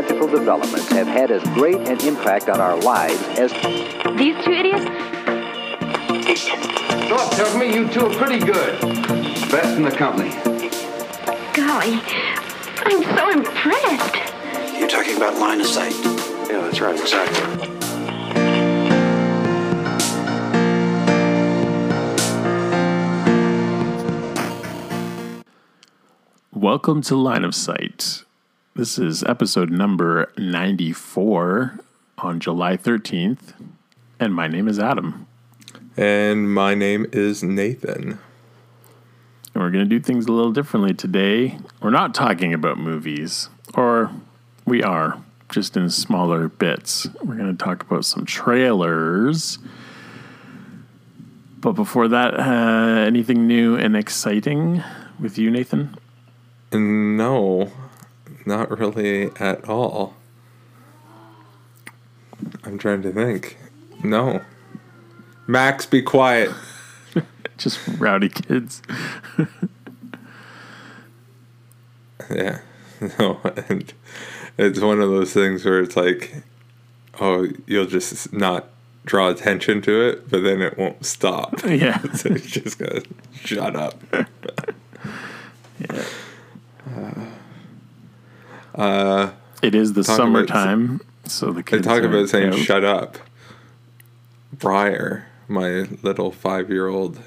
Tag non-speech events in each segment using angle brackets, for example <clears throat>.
technological developments have had as great an impact on our lives as These two idiots? Doc tells me you two are pretty good. Best in the company. Golly, I'm so impressed. You're talking about line of sight. Yeah, that's right, exactly. Welcome to Line of Sight. This is episode number 94 on July 13th, and my name is Adam. And my name is Nathan. And we're going to do things a little differently today. We're not talking about movies, or we are, just in smaller bits. We're going to talk about some trailers. But before that, uh, anything new and exciting with you, Nathan? No, not really at all. I'm trying to think. No. Max, be quiet. <laughs> Just rowdy kids. <laughs> Yeah. <laughs> No, and it's one of those things where it's like, oh, you'll just not draw attention to it, but then it won't stop. Yeah. so it's just gonna shut up. yeah. Uh, It is the Talk about- summertime, so the kids talk about saying out. shut up. Briar, my little five year old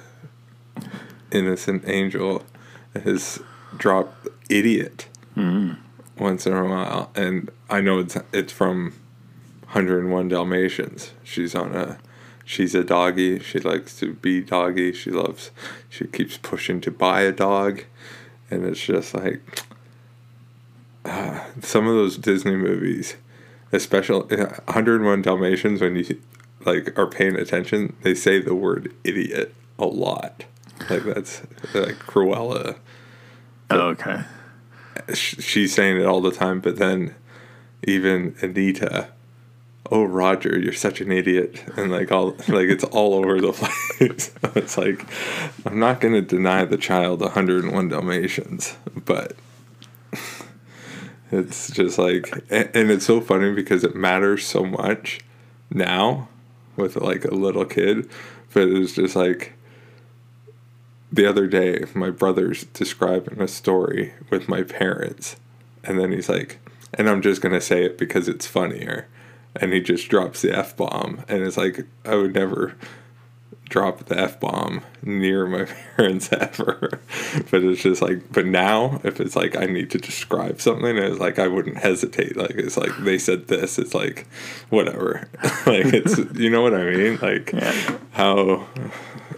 innocent angel, has dropped idiot once in a while. And I know it's it's from 101 Dalmatians. She's on a she's a doggy. She likes to be doggy. She loves she keeps pushing to buy a dog. And it's just like uh, <sighs> some of those Disney movies especially 101 Dalmatians when you like are paying attention, they say the word idiot a lot. Like that's like Cruella. Oh, okay. sh- She's saying it all the time, but then even Anita, oh Roger, you're such an idiot, and like all like it's all over the <laughs> place. it's like I'm not going to deny the child 101 Dalmatians, but it's just like and, it's so funny because it matters so much now with like a little kid but it's just like the other day my brother's describing a story with my parents and then he's like and i'm just to say it because it's funnier and he just drops the f-bomb and it's like i would never drop the f bomb near my <laughs> parents ever. but it's just like, but now if it's like I need to describe something, it's like I wouldn't hesitate. Like it's like they said this, it's like whatever. <laughs> like it's you know what I mean? Like Yeah. how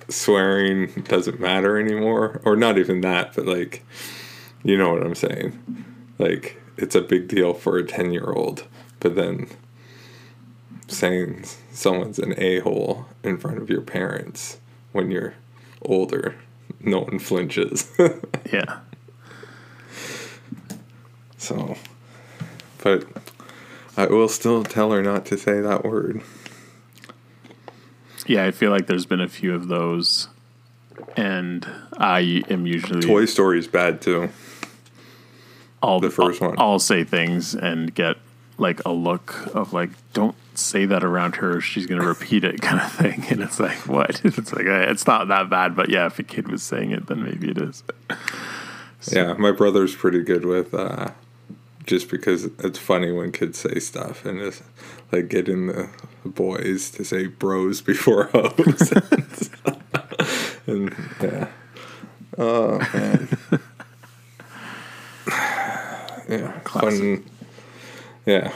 swearing doesn't matter anymore, or not even that, but like you know what I'm saying? Like it's a big deal for a ten year old, but then saying someone's an a hole in front of your parents when you're older, no one flinches. <laughs> Yeah. so, but I will still tell her not to say that word. Yeah, I feel like there's been a few of those, and I am usually Toy Story's bad too. The first I'll, one. I'll say things and get like a look of like, don't say that around her. She's gonna repeat it, kind of thing. And it's like, what? <laughs> It's like it's not that bad, but yeah, if a kid was saying it, then maybe it is. Yeah, my brother's pretty good with uh, just because it's funny when kids say stuff and it's like getting the boys to say bros before <laughs> hoes. and yeah. Oh man. <sighs> yeah. Classic. Fun. Yeah.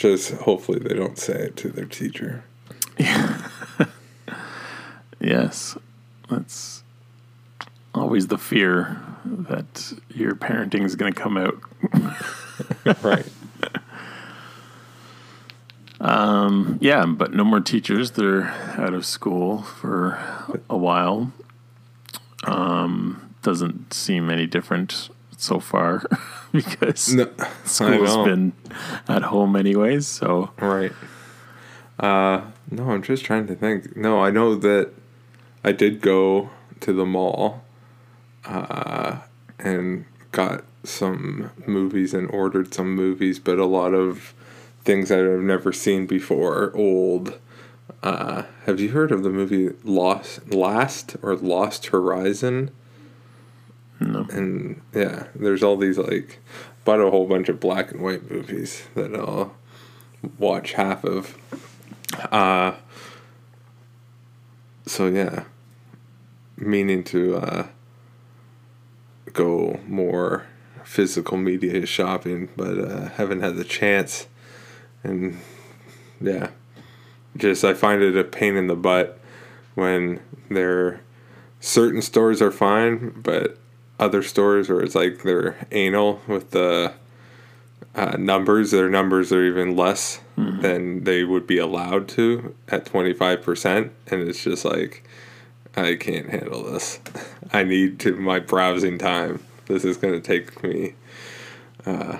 Just hopefully they don't say it to their teacher. <laughs> Yes, that's always the fear that your parenting is going to come out. <laughs> right. Yeah, but no more teachers. They're out of school for a while. Um, doesn't seem any different so far <laughs> <laughs> because No, school's been at home anyways. So Right. Uh, no, I'm just trying to think. No, I know that I did go to the mall uh, and got some movies and ordered some movies, but a lot of things that I've never seen before, old. Uh, have you heard of the movie Lost Last or Lost Horizon? No. And yeah, there's all these like bought a whole bunch of black and white movies that I'll watch half of. Uh so yeah. Meaning to uh go more physical media shopping, but uh haven't had the chance. And yeah. Just I find it a pain in the butt when there certain stores are fine, but other stores where it's like they're anal with the uh, numbers, their numbers are even less than they would be allowed to at 25%. And it's just like, I can't handle this. <laughs> I need to my browsing time. This is going to take me. Uh,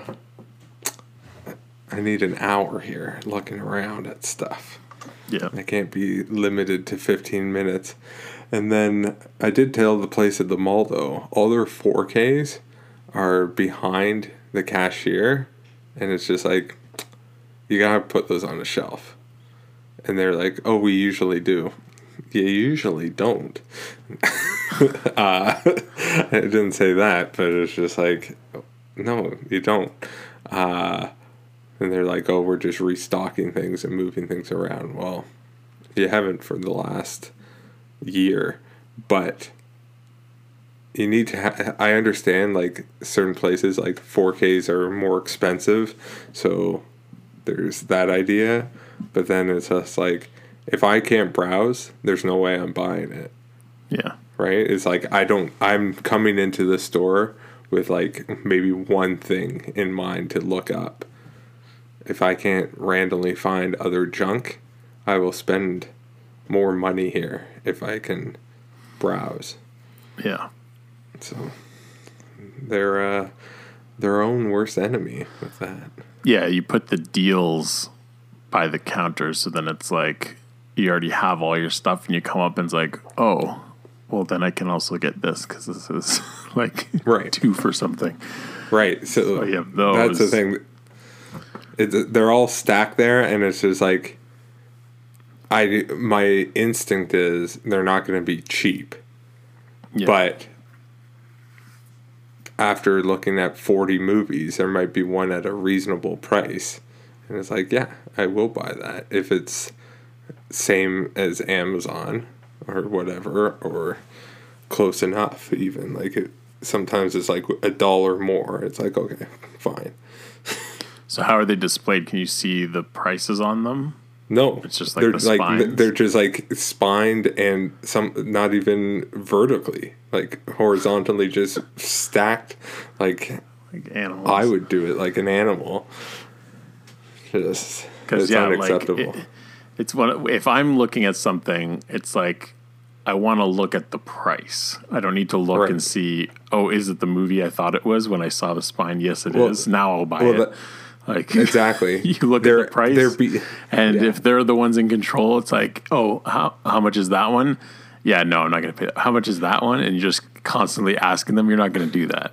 I need an hour here looking around at stuff. Yeah. I can't be limited to 15 minutes. And then I did tell the place at the mall though, all their 4Ks are behind the cashier. And it's just like, you gotta put those on a shelf. And they're like, oh, we usually do. You usually don't. <laughs> uh, <laughs> I didn't say that, but it's just like, no, you don't. Uh, and they're like, oh, we're just restocking things and moving things around. Well, you haven't for the last year, but you need to. Ha- I understand like certain places like 4Ks are more expensive, so there's that idea. But then it's just like if I can't browse, there's no way I'm buying it. Yeah. Right? It's like I don't. I'm coming into the store with like maybe one thing in mind to look up. If I can't randomly find other junk, I will spend more money here if I can browse. Yeah. So they're uh, their own worst enemy with that. Yeah. You put the deals by the counter. So then it's like you already have all your stuff and you come up and it's like, oh, well, then I can also get this because this is <laughs> like Right. two for something. Right. So Oh, yeah, that's the thing. It, they're all stacked there, and it's just like I. My instinct is they're not going to be cheap, Yeah. but after looking at forty movies, there might be one at a reasonable price, and it's like, yeah, I will buy that if it's same as Amazon or whatever or close enough even like it sometimes it's like a dollar more it's like okay fine <laughs> So how are they displayed? Can you see the prices on them? No It's just like they're the like they're just like spined and some not even vertically like horizontally just stacked like Like animals? i would do it like an animal just because it's yeah, unacceptable like it, it's one. If I'm looking at something, it's like I want to look at the price. I don't need to look Right. and see. Oh, is it the movie I thought it was when I saw the spine? Yes, it is. Well- Now I'll buy well, it. that- like exactly <laughs> you look They're- at the price, be- and yeah. if they're the ones in control, it's like, oh, how how much is that one? Yeah, no, I'm not going to pay. That. How much is that one? And you're just constantly asking them. You're not going to do that.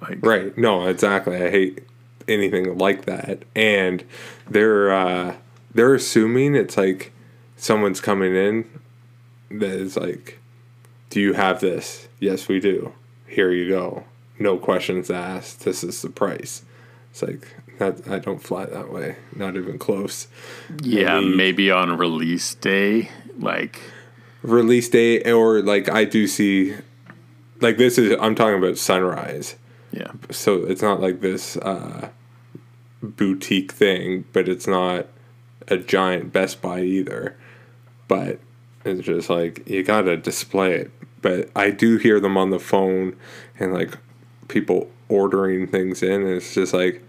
Like, Right. No, exactly. I hate anything like that. And they're uh they're assuming it's like someone's coming in that is like, Do you have this? Yes, we do. Here you go. No questions asked. This is the price. It's like that I don't fly that way. Not even close. Yeah, Maybe- maybe on release day, like Release day, or like I do see like this is I'm talking about sunrise. yeah, so it's not like this uh, boutique thing, but it's not a giant Best Buy either. But it's just like you gotta display it. But I do hear them on the phone and like people ordering things in, and it's just like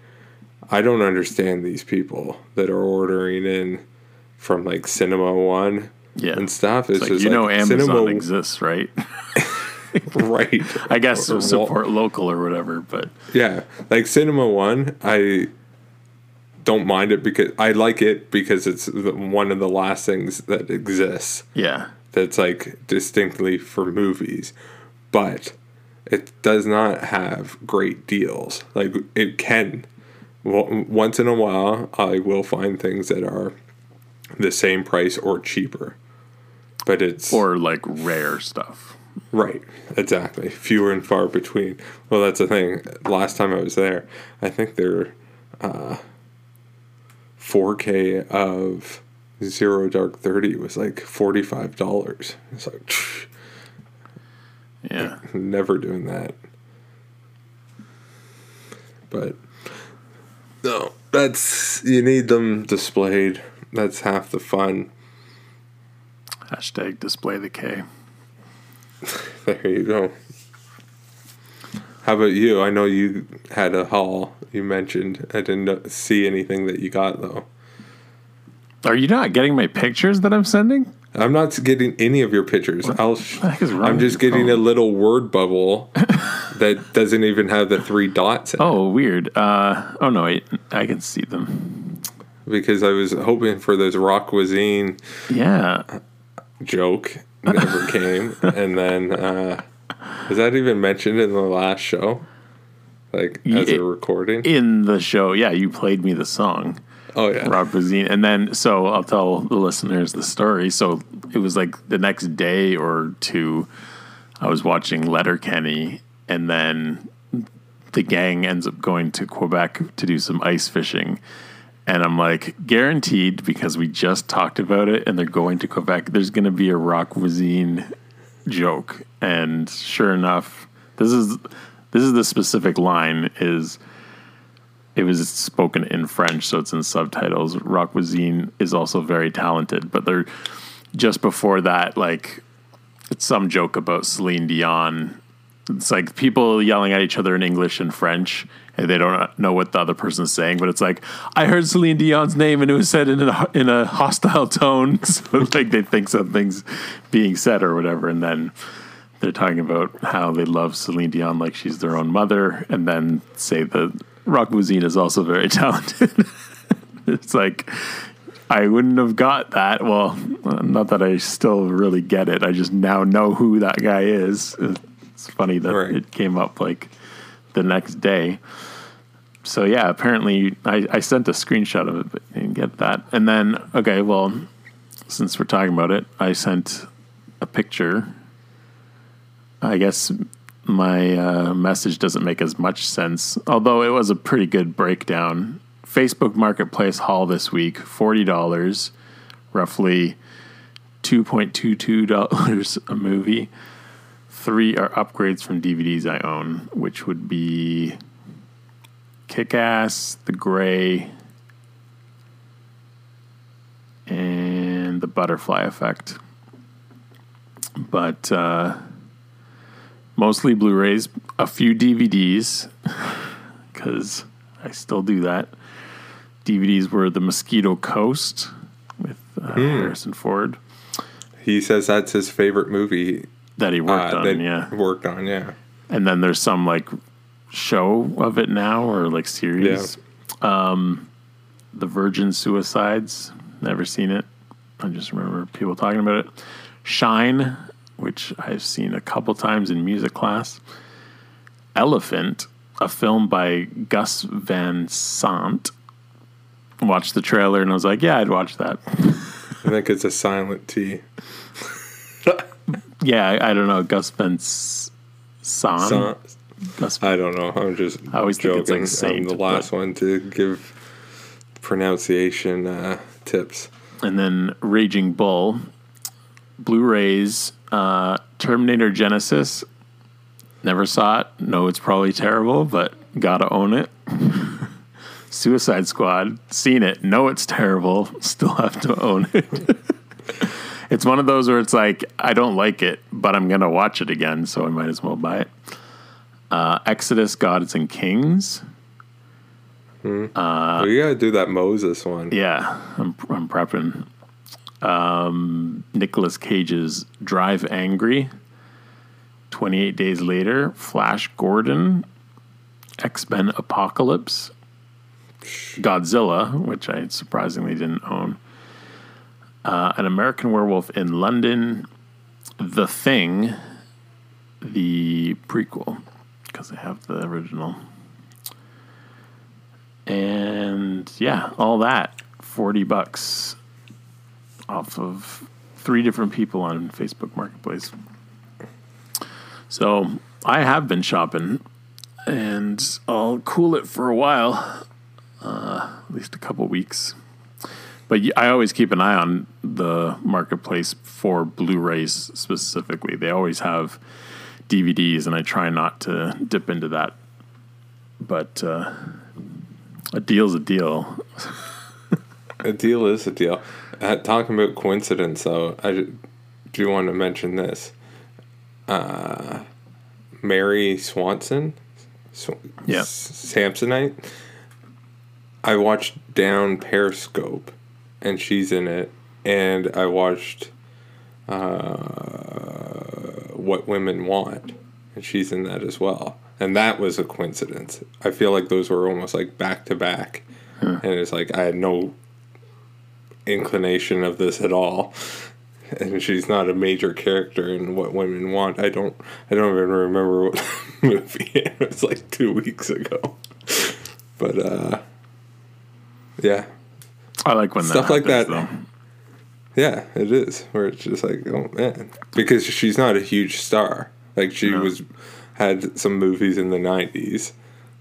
I don't understand these people that are ordering in from like Cinema One yeah. and stuff. It's, It's like, just you know, like Amazon Cinema, exists, right? <laughs> right? I guess Or- or support local or whatever, but Yeah, like Cinema One, I don't mind it because I like it because it's the, one of the last things that exists yeah, that's like distinctly for movies. But it does not have great deals. Like it can, w- once in a while, I will find things that are the same price or cheaper, but it's Or like rare stuff. Right, exactly. Fewer and far between. Well, that's the thing. Last time I was there, I think there uh, 4K of Zero Dark Thirty was like forty five dollars. It's like Yeah. never doing that. But no, that's you need them displayed. That's half the fun. Hashtag display the K. <laughs> There you go. How about you? I know you had a haul. You mentioned I didn't see anything that you got though. Are you not getting my pictures that I'm sending? I'm not getting any of your pictures. I'll. Sh- the heck is wrong I'm just your getting a oh. little word bubble <laughs> that doesn't even have the three dots in it Oh, weird. Uh, oh no, wait, I can see them. because I was hoping for this Roch Voisine Yeah, joke never <laughs> came, and then uh, was that even mentioned in the last show? Like as Yeah. a recording? in the show. Yeah, you played me the song. Oh yeah. Roch Voisine. And then, so I'll tell the listeners the story. So it was like the next day or two, I was watching Letterkenny, and then the gang ends up going to Quebec to do some ice fishing. And I'm like, guaranteed, because we just talked about it and they're going to Quebec, there's going to be a Roch Voisine joke. And sure enough, this is this is the specific line is it was spoken in French, so it's in subtitles. Roch Voisine is also very talented, but they're just before that, like it's some joke about Celine Dion. It's like people yelling at each other in English and French, and they don't know what the other person's saying. But it's like I heard Celine Dion's name, and it was said in a in a hostile tone, <laughs> so like they think something's being said or whatever, and then they're talking about how they love Celine Dion like she's their own mother, and then say that Roch Voisine is also very <laughs> talented. it's like I wouldn't have got that. Well, not that I still really get it. I just now know who that guy is. It's funny that Right. it came up like the next day. So yeah, apparently I, I sent a screenshot of it, but I didn't get that. And then okay, well, since we're talking about it, I sent a picture. I guess my uh, message doesn't make as much sense, although it was a pretty good breakdown. Facebook Marketplace haul this week forty dollars, roughly two point two two dollars <laughs> a movie. Three are upgrades from DVDs I own, which would be Kick Ass, The Grey, and The Butterfly Effect. But uh, mostly Blu rays, a few DVDs, because <laughs> I still do that. DVDs were The Mosquito Coast with uh, Harrison Ford He says that's his favorite movie that he worked uh, on, yeah. worked on, yeah. And then there's some like show of it now or like series. Um, the Virgin Suicides, never seen it. I just remember people talking about it. Shine, which I've seen a couple times in music class. Elephant, a film by Gus Van Sant. Watched the trailer and I was like, yeah, I'd watch that. I think it's a silent T. Yeah, I, I don't know. Gus Van Sant. Gus I don't know. I'm just I always think joking. it's like Saint, I'm the last but- one to give pronunciation uh, tips. and then Raging Bull, Blu-rays, uh, Terminator Genisys. Never saw it. No, it's probably terrible, but gotta own it. <laughs> Suicide Squad, seen it. Know it's terrible. <laughs> Still have to own it. <laughs> it's one of those where it's like I don't like it, but I'm gonna watch it again, so I might as well buy it. Uh, Exodus, Gods and Kings. well, you gotta do that Moses one. Yeah, I'm I'm prepping. Um, Nicolas Cage's Drive Angry. 28 Days Later, Flash Gordon, X Men Apocalypse, Godzilla, which I surprisingly didn't own, uh, An American Werewolf in London, The Thing, the prequel because I have the original. And yeah, all that 40 bucks off of three different people on Facebook Marketplace. So I have been shopping and I'll cool it for a while, uh, at least a couple weeks. But I always keep an eye on the marketplace for Blu-rays specifically. They always have DVDs, and I try not to dip into that. But uh, a deal's a deal. A deal is a deal. Uh, talking about coincidence, though, I do want to mention this. Uh, Mary Swanson, Sw- Yeah. Samsonite. I watched Down Periscope, and she's in it. And I watched uh, What Women Want, and she's in that as well. And that was a coincidence. I feel like those were almost like back to back. And it's like I had no inclination of this at all. And she's not a major character in what women want. I don't I don't even remember what <laughs> movie it was like two weeks ago. But uh yeah. I like when Stuff like that. though. Yeah, it is. Where it's just like, oh man. Because she's not a huge star. Like she No. was had some movies in the nineties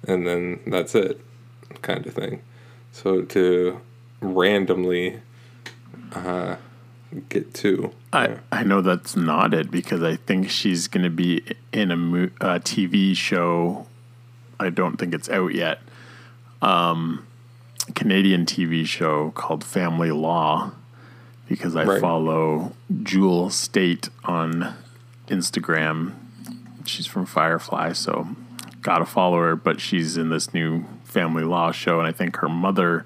and then that's it. Kind of thing. So to randomly uh get two. I, I know that's not it because I think she's going to be in a mo- uh, TV show. I don't think it's out yet. Um, Canadian TV show called Family Law because I Right. follow Jewel Staite on Instagram. She's from Firefly, so gotta follow her. But she's in this new Family Law show, and I think her mother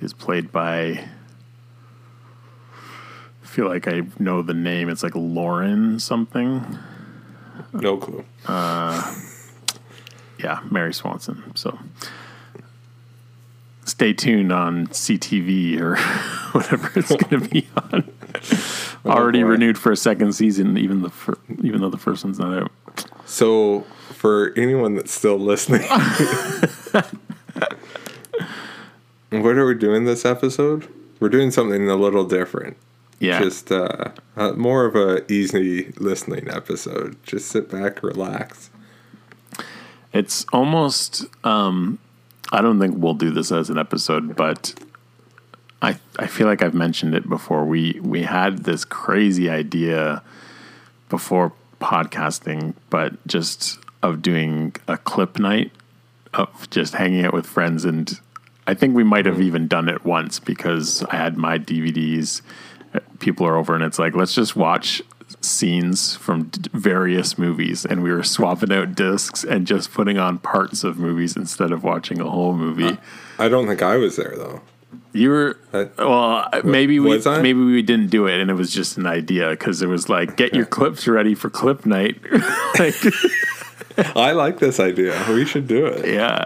is played by I feel like I know the name. It's like Lauren something. No clue. Uh, yeah, Mary Swanson. So stay tuned on CTV or <laughs> whatever it's <laughs> going to be on. Already boy. renewed for a second season, even the fir- even though the first one's not out. So, for anyone that's still listening, <laughs> what are we doing this episode? We're doing something a little different. Yeah, Just uh, uh, more of a easy listening episode. Just sit back, relax. It's almost um I don't think we'll do this as an episode, but I I feel like I've mentioned it before. We we had this crazy idea before podcasting, but just of doing a clip night of just hanging out with friends and I think we might have even done it once because I had my DVDs. People are over and it's like, let's just watch scenes from d- various movies. And we were swapping out discs and just putting on parts of movies instead of watching a whole movie. I don't think I was there though. You were Uh, well, maybe we I? maybe we didn't do it, and it was just an idea because it was like get your clips ready for clip night. <laughs> like, I like this idea. We should do it. yeah,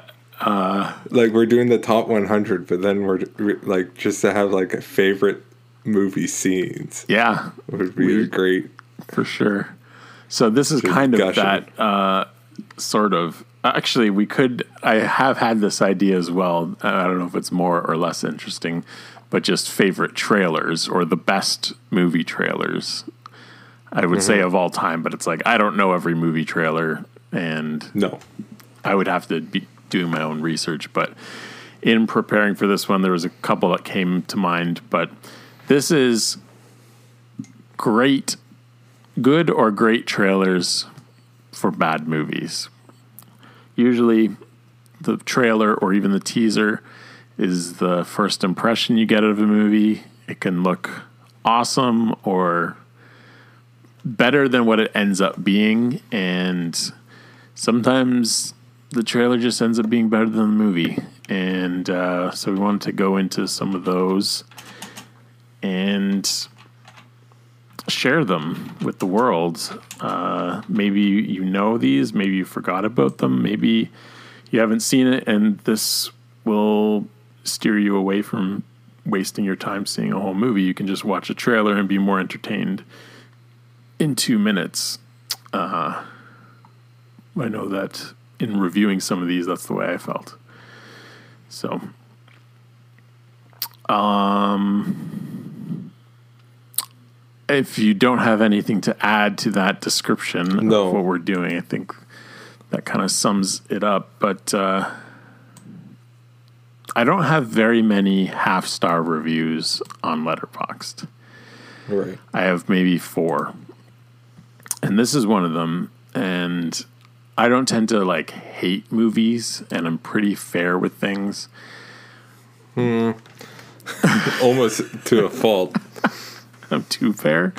Like we're doing the top 100, but then we're like just to have like favorite movie scenes yeah, would be We- great. For sure. So this is Just kind of gushing. that uh, sort of. Actually, we could. I have had this idea as well. I don't know if it's more or less interesting, but just favorite trailers or the best movie trailers. I would say of all time, but it's like I don't know every movie trailer, and No, I would have to be doing my own research. But in preparing for this one, there was a couple that came to mind. But this is great, good or great trailers for bad movies. Usually, the trailer or even the teaser is the first impression you get of a movie. It can look awesome or better than what it ends up being. And sometimes the trailer just ends up being better than the movie. And uh, so we wanted to go into some of those and share them with the world. Uh, maybe you know these, maybe you forgot about them, maybe you haven't seen it, and this will steer you away from wasting your time seeing a whole movie. You can just watch a trailer and be more entertained in two minutes. Uh, I know that in reviewing some of these, that's the way I felt. So, um, if you don't have anything to add to that description No. of what we're doing, I think that kind of sums it up. But uh, I don't have very many half star reviews on Letterboxd. Right. I have maybe four. And this is one of them. And I don't tend to like hate movies, and I'm pretty fair with things. Hmm. <laughs> Almost to a fault. <laughs> I'm too fair.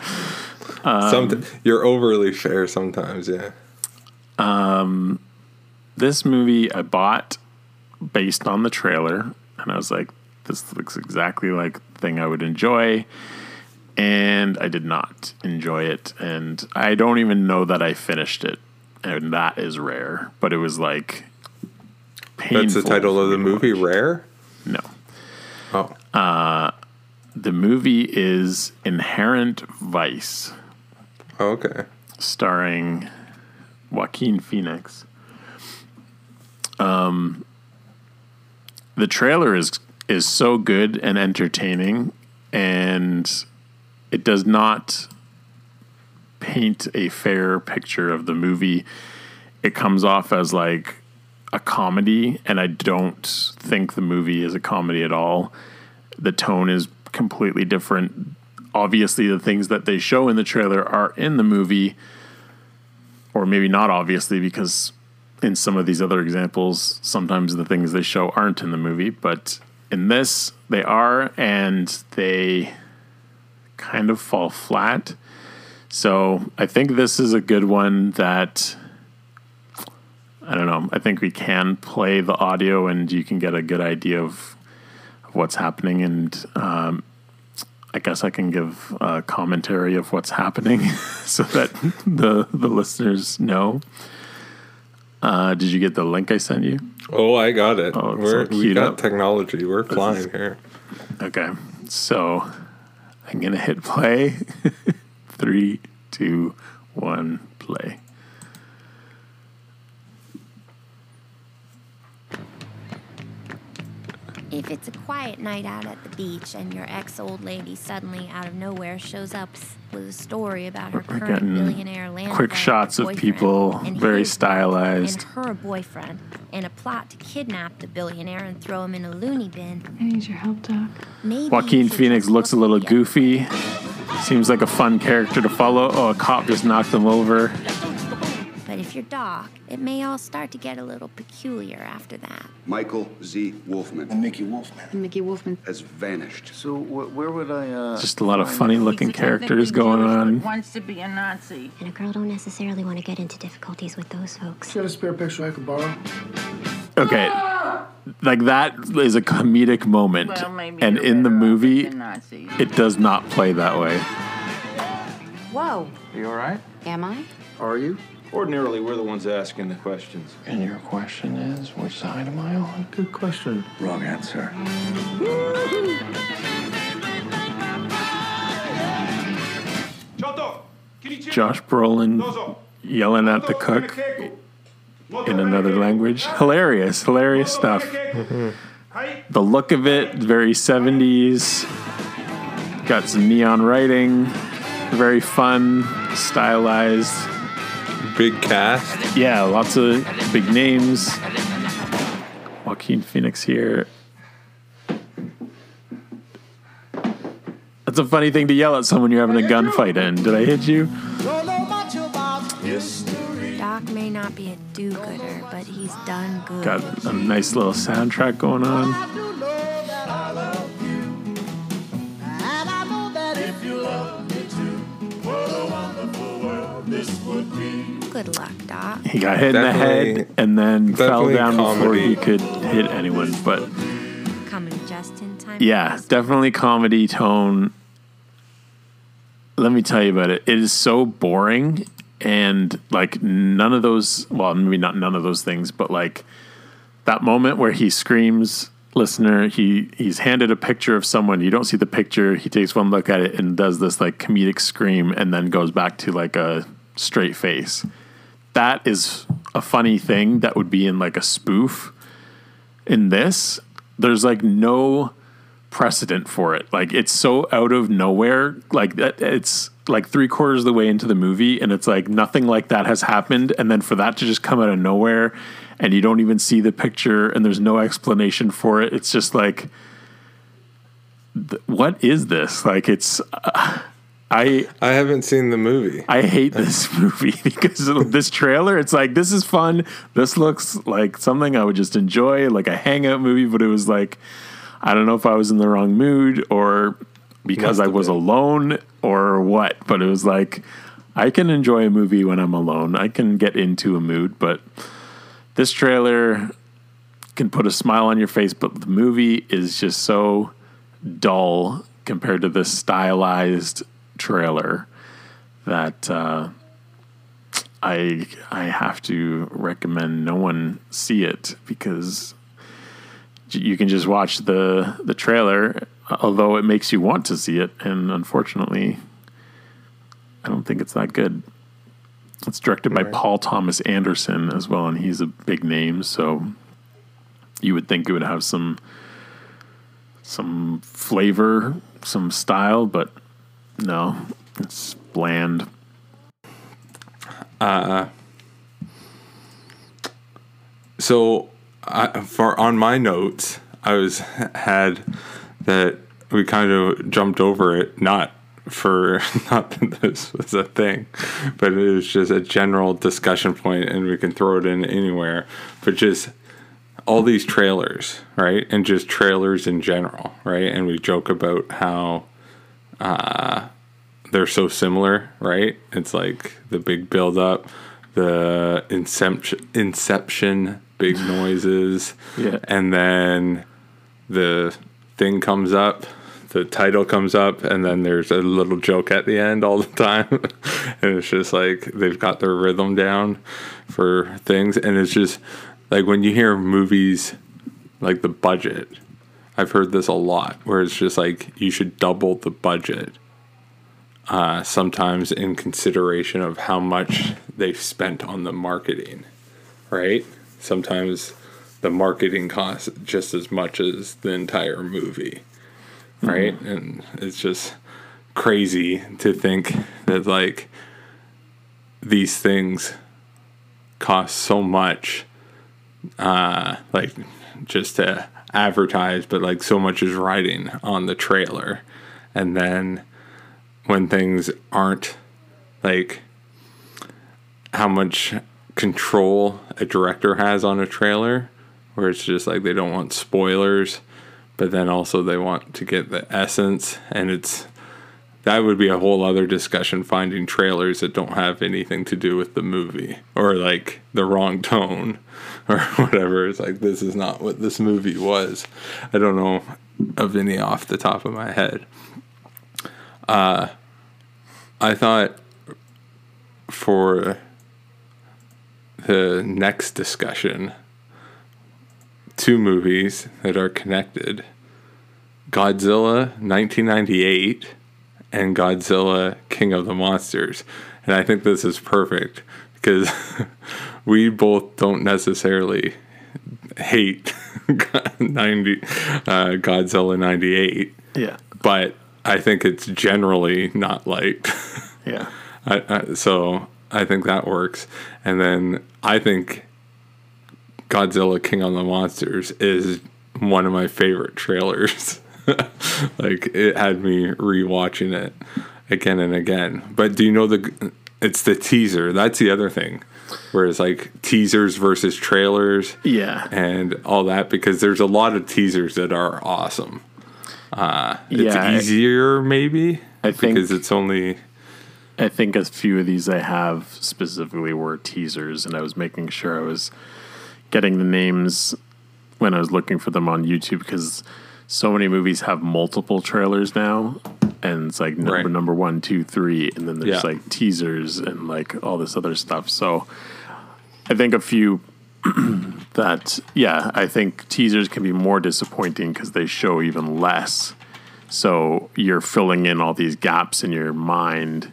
Some um, you're overly fair sometimes. Yeah. Um, this movie I bought based on the trailer, and I was like, this looks exactly like the thing I would enjoy. And I did not enjoy it. And I don't even know that I finished it. And that is rare. But it was like painful. That's the title of the movie. Rare. No. Oh. Uh, The movie is Inherent Vice, oh. Okay. starring Joaquin Phoenix. Um, the trailer is is so good and entertaining, and it does not paint a fair picture of the movie. It comes off as like a comedy, and I don't think the movie is a comedy at all. The tone is completely different. Obviously, the things that they show in the trailer are in the movie, or maybe not obviously, because in some of these other examples, sometimes the things they show aren't in the movie, but in this, they are, and they kind of fall flat. So I think this is a good one that I don't know. I think we can play the audio and you can get a good idea of, of what's happening. And um, I guess I can give a commentary of what's happening <laughs> so that the the listeners know. Uh, did you get the link I sent you? Oh, I got it. Oh, We're, we got up. technology. We're flying here. Okay. So I'm going to hit play. <laughs> Three, two, one, play. If it's a quiet night out at the beach and your ex old lady suddenly out of nowhere shows up with a story about her We're current getting billionaire land quick shots of people, very stylized. and her boyfriend and a plot to kidnap the billionaire and throw him in a loony bin, I need your help, Doc. maybe Joaquin Phoenix looks a little goofy. Seems like a fun character to follow. Oh, a cop just knocked him over. But if you're Doc, it may all start to get a little peculiar after that. Michael Z. Wolfmann And Mickey Wolfmann. And Mickey Wolfmann. has vanished. So wh- where would I? Uh, Just a lot of funny looking characters going Jewish on. but Wants to be a Nazi. And a girl don't necessarily want to get into difficulties with those folks. You got a spare picture I could borrow? Okay. Like that is a comedic moment. Well, and in the movie, with the Nazis. it does not play that way. Whoa, Are you all right? am I? Are you? Ordinarily, we're the ones asking the questions. And your question is, which side am I on? Good question. Wrong answer. Josh Brolin yelling at the cook in another language. Hilarious, hilarious stuff. <laughs> The look of it, very 70s. Got some neon writing. Very fun, stylized. Big cast. Yeah, lots of big names. Joaquin Phoenix here. That's a funny thing to yell at someone you're having a gunfight in. Did I hit you? Doc may not be a do gooder, but he's done good. Got a nice little soundtrack going on. Good luck, Doc. He got hit in the head and then fell definitely down before he could hit anyone. But Coming just in time. yeah, definitely comedy tone. Let me tell you about it. It is so boring and like none of those, well, maybe not none of those things, but like that moment where he screams, listener, he he's handed a picture of someone, you don't see the picture, he takes one look at it and does this like comedic scream and then goes back to like a straight face. That is a funny thing that would be in like a spoof. In this, there's like no precedent for it. Like it's so out of nowhere. Like that, it's like three quarters of the way into the movie, and it's like nothing like that has happened, and then for that to just come out of nowhere, and you don't even see the picture, and there's no explanation for it. It's just like, th- what is this? Like it's. Uh, I I haven't seen the movie. I hate this <laughs> movie <laughs> because of this trailer. It's like this is fun. This looks like something I would just enjoy, like a hangout movie. But it was like I don't know if I was in the wrong mood or because I was alone or what. But it was like I can enjoy a movie when I'm alone. I can get into a mood, but this trailer can put a smile on your face. But the movie is just so dull compared to this stylized trailer that uh, I I have to recommend no one see it because you can just watch the the trailer, although it makes you want to see it, and unfortunately, I don't think it's that good. It's directed by Paul Thomas Anderson as well, and he's a big name, so you would think it would have some some flavor, some style, but no, it's bland. Uh, so I, for on my notes, I was had that we kind of jumped over it, not for <laughs> not that this was a thing, but it was just a general discussion point, and we can throw it in anywhere. But just all these trailers, right, and just trailers in general, right, and we joke about how uh, they're so similar, right? It's like the big build up, the inception, inception big <laughs> noises, Yeah. and then the thing comes up, the title comes up, and then there's a little joke at the end all the time, <laughs> and it's just like they've got their rhythm down for things, and it's just like when you hear movies like the budget. I've heard this a lot where it's just like you should double the budget uh, sometimes in consideration of how much they've spent on the marketing, right? Sometimes the marketing costs just as much as the entire movie, right? And it's just crazy to think that like these things cost so much, uh, like just to advertise, but like so much is riding on the trailer, and then when things aren't like how much control a director has on a trailer where it's just like they don't want spoilers but then also they want to get the essence. And it's that would be a whole other discussion finding trailers that don't have anything to do with the movie or like the wrong tone <laughs> or whatever. It's like this is not what this movie was. I don't know of any off the top of my head. Uh I thought for the next discussion, two movies that are connected Godzilla 1998 and Godzilla King of the Monsters. And I think this is perfect because <laughs> we both don't necessarily hate <laughs> 90 uh, Godzilla 98. Yeah. But I think it's generally not liked. <laughs> Yeah. I, I, so I think that works. And then I think Godzilla King of the Monsters is one of my favorite trailers. <laughs> like it had me rewatching it again and again. But do you know the it's the teaser. That's the other thing. Whereas like teasers versus trailers. Yeah. And all that because there's a lot of teasers that are awesome. Uh, it's Yeah, I- easier maybe I think- because it's only I think a few of these I have specifically were teasers, and I was making sure I was getting the names when I was looking for them on YouTube because so many movies have multiple trailers now, and it's like number Right. number one, two, three, and then there's Yeah. like teasers and like all this other stuff. So I think a few <clears throat> that yeah, I think teasers can be more disappointing because they show even less. So you're filling in all these gaps in your mind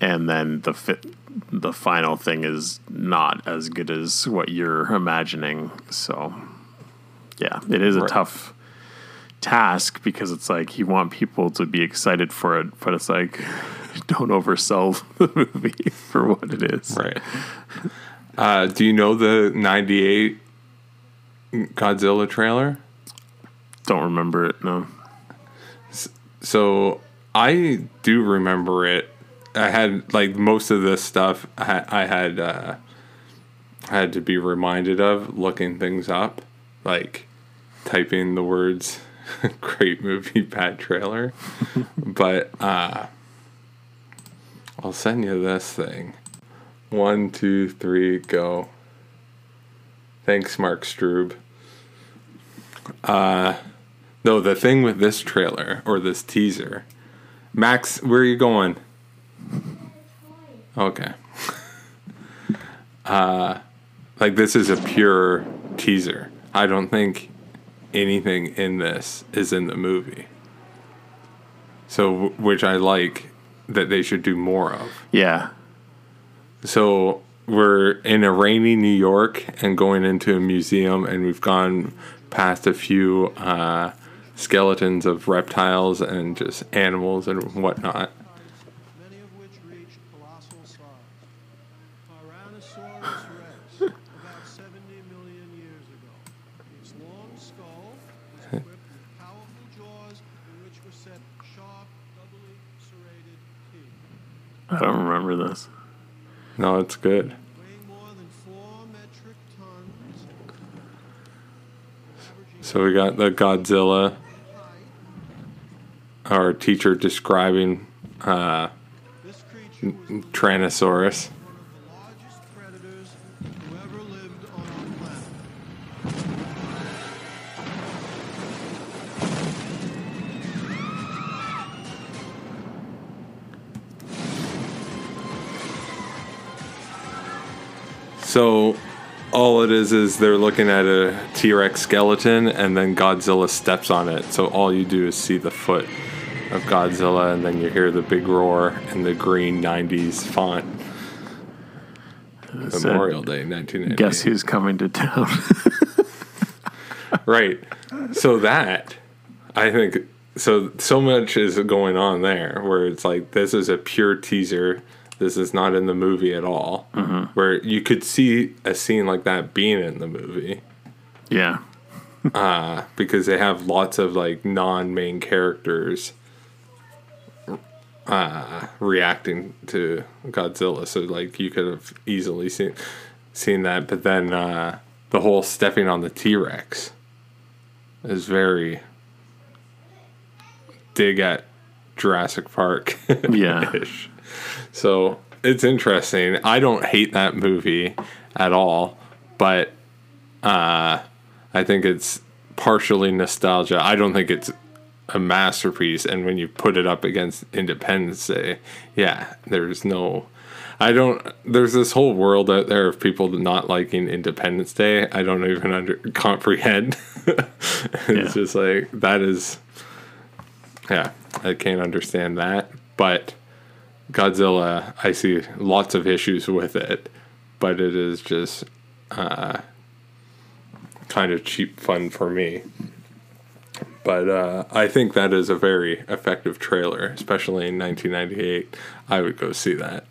and then the fit, the final thing is not as good as what you're imagining. So, yeah, it is a Right. tough task because it's like you want people to be excited for it, but it's like <laughs> don't oversell <laughs> the movie for what it is. Right. Uh, do you know the 98 Godzilla trailer? Don't remember it. No. So I do remember it. I had like most of this stuff I had, I had uh, had to be reminded of looking things up, like typing the words <laughs> "great movie, bad trailer." <laughs> but uh, I'll send you this thing. One, two, three, go. Thanks, Mark Strube. Uh, no, the thing with this trailer or this teaser, Max, where are you going? Okay. <laughs> Uh, like this is a pure teaser. I don't think anything in this is in the movie. So, which I like that they should do more of. Yeah. So we're in a rainy New York and going into a museum, and we've gone past a few uh, skeletons of reptiles and just animals and whatnot. many of which reached colossal size. Tyrannosaurus rex, about 70 million years ago. Its long skull was equipped with powerful jaws in which were set sharp, doubly serrated teeth. I don't remember this. No, it's good. Weighing more than 4 metric tons. So we got the Godzilla, our teacher describing uh, Tyrannosaurus. So all it is is they're looking at a T Rex skeleton and then Godzilla steps on it. So all you do is see the foot of Godzilla and then you hear the big roar and the green 90s font. Memorial Day 1998. Guess who's coming to town? <laughs> right. So that I think so so much is going on there where it's like this is a pure teaser. This is not in the movie at all. Where you could see a scene like that being in the movie. yeah. <laughs> uh, because they have lots of like non-main characters uh, reacting to Godzilla. So like you could have easily seen seen that, but then uh, the whole stepping on the T Rex is very dig at Jurassic Park. <laughs> Yeah. ish. So it's interesting. I don't hate that movie at all, but uh, I think it's partially nostalgia. I don't think it's a masterpiece. And when you put it up against Independence Day, yeah, there's no. I don't. There's this whole world out there of people not liking Independence Day. I don't even under, comprehend. <laughs> it's Yeah. just like that is. Yeah, I can't understand that. But Godzilla, I see lots of issues with it, but it is just uh, kind of cheap fun for me. But uh, I think that is a very effective trailer, especially in 1998. I would go see that.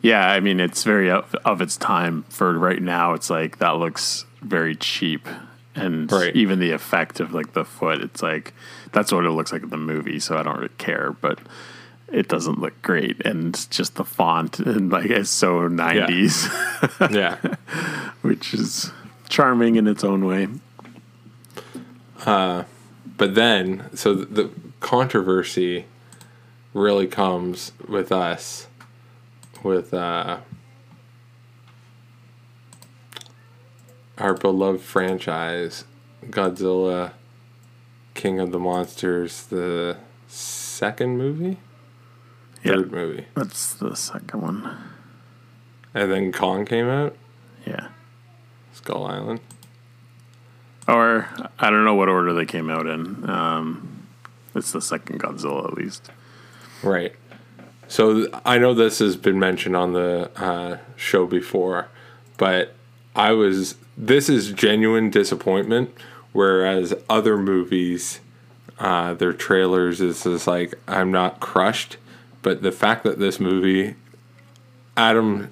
Yeah, I mean it's very of, of its time for right now. It's like that looks very cheap, and Right. even the effect of like the foot, it's like that's what it looks like in the movie. So I don't really care, but it doesn't look great, and just the font and like it's so nineties, Yeah. <laughs> which is charming in its own way. but then, so the, the controversy really comes with us, with uh, our beloved franchise, Godzilla, King of the Monsters, the second movie, Yeah. third movie, That's the second one. and then Kong came out, Yeah, Skull Island. or I don't know what order they came out in. Um, it's the second Godzilla, at least. Right. So I know this has been mentioned on the uh, show before, but I was this is genuine disappointment. Whereas other movies, uh, their trailers is just like I'm not crushed, but the fact that this movie, Adam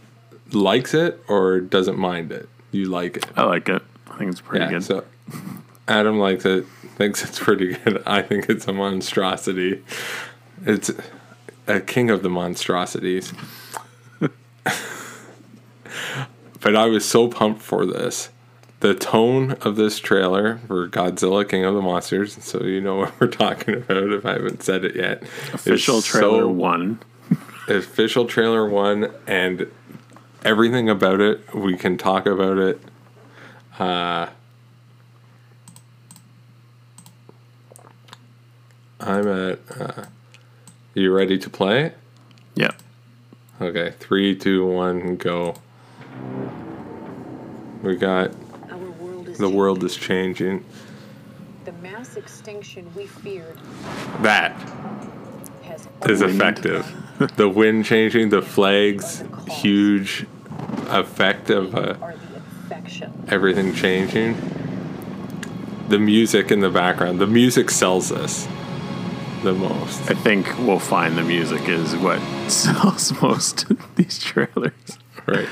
likes it or doesn't mind it. You like it. I like it. I think it's pretty good. So Adam likes it, thinks it's pretty good. <laughs> I think it's a monstrosity. It's a king of the monstrosities. <laughs> but I was so pumped for this. The tone of this trailer for Godzilla King of the Monsters, so you know what <laughs> we're talking about if I haven't said it yet. Official trailer so- one. official trailer one and everything about it we can talk about it uh i'm at uh you ready to play Yeah. okay three two one go we got the world is changing The mass extinction we feared that has is effective. <laughs> the wind changing, the flags, huge effect of uh, everything changing. The music in the background, the music sells this the most. I think we'll find the music is what <laughs> sells most of these trailers. Right.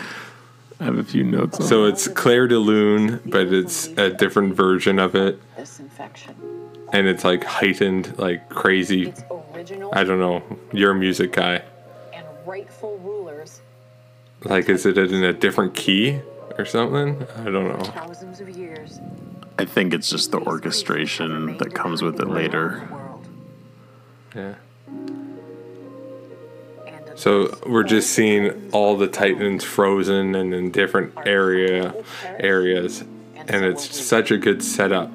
I have a few notes on So it's Clair de Lune, but it's a different version of it, this infection. and it's like heightened, like crazy. Original I don't know. You're a music guy. and rightful rulers Like, is it in a different key or something? I don't know. thousands of years. I think it's just the orchestration that comes with it later. Yeah. So we're just seeing all the Titans frozen and in different area areas, and it's such a good setup.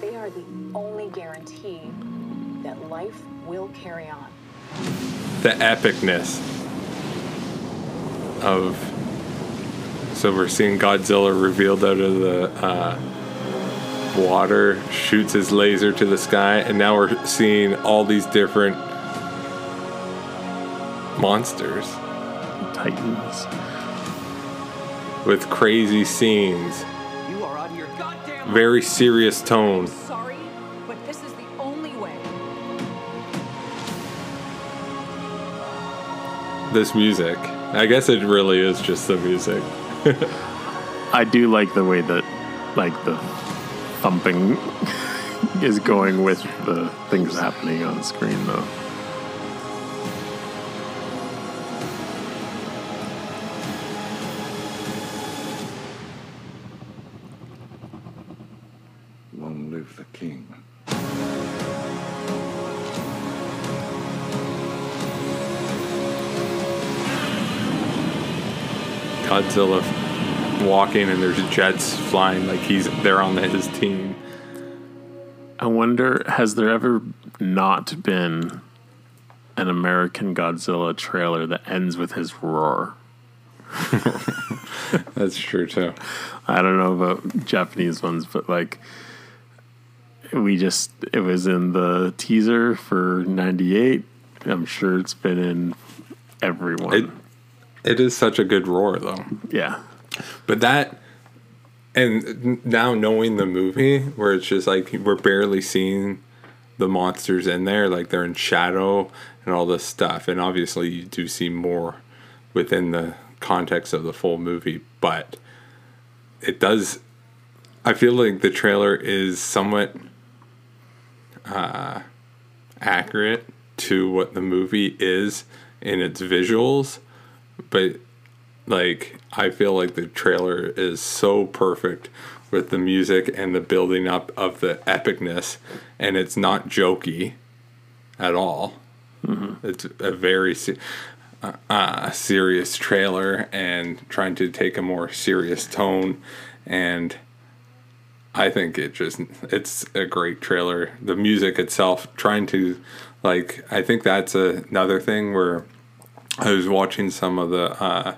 They are the only guarantee that life will carry on. The epicness of. So we're seeing Godzilla revealed out of the uh, water, shoots his laser to the sky, and now we're seeing all these different monsters. Titans. With crazy scenes. You are out of your goddamn Very serious tone. sorry, but this is the only way. This music. I guess it really is just the music. <laughs> I do like the way that, like, the thumping <laughs> is going with the things happening on screen, though. Godzilla walking and there's jets flying like he's they're on his team. I wonder, has there ever not been an American Godzilla trailer that ends with his roar? <laughs> That's true too. I don't know about Japanese ones, but like we just it was in the teaser for 98. I'm sure it's been in everyone. It it is such a good roar though. yeah. But that and now knowing the movie where it's just like we're barely seeing the monsters in there like they're in shadow and all this stuff and obviously you do see more within the context of the full movie but it does i feel like the trailer is somewhat uh accurate to what the movie is in its visuals but like I feel like the trailer is so perfect with the music and the building up of the epicness and it's not jokey at all. It's a very se- uh, uh, serious trailer and trying to take a more serious tone and I think it just it's a great trailer. The music itself trying to like I think that's a, another thing where I was watching some of the uh,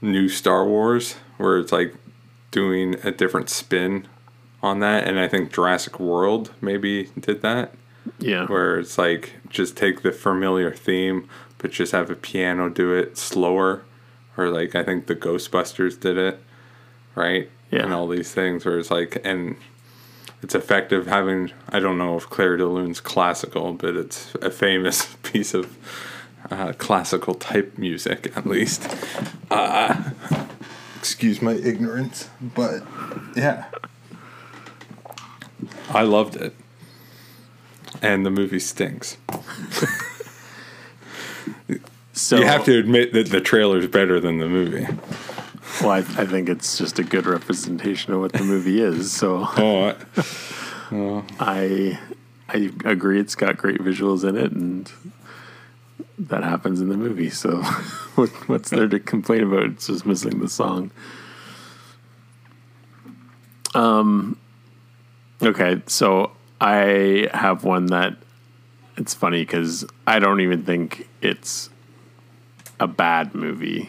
new Star Wars where it's like doing a different spin on that, and I think Jurassic World maybe did that. Yeah. Where it's like just take the familiar theme, but just have a piano do it slower. Or like I think the Ghostbusters did it, right? Yeah. And all these things where it's like and it's effective having I don't know if Clair de Lune's classical, but it's a famous <laughs> piece of uh, classical type music at least. Uh, excuse my ignorance, but yeah. I loved it. And the movie stinks. So you have to admit that the trailer's better than the movie. Well, I, I think it's just a good representation of what the movie is. So Oh, I, <laughs> I I agree. It's got great visuals in it, and that happens in the movie. So <laughs> what, what's there to complain about? It's just missing the song. Um. Okay, so I have one that it's funny because I don't even think it's a bad movie,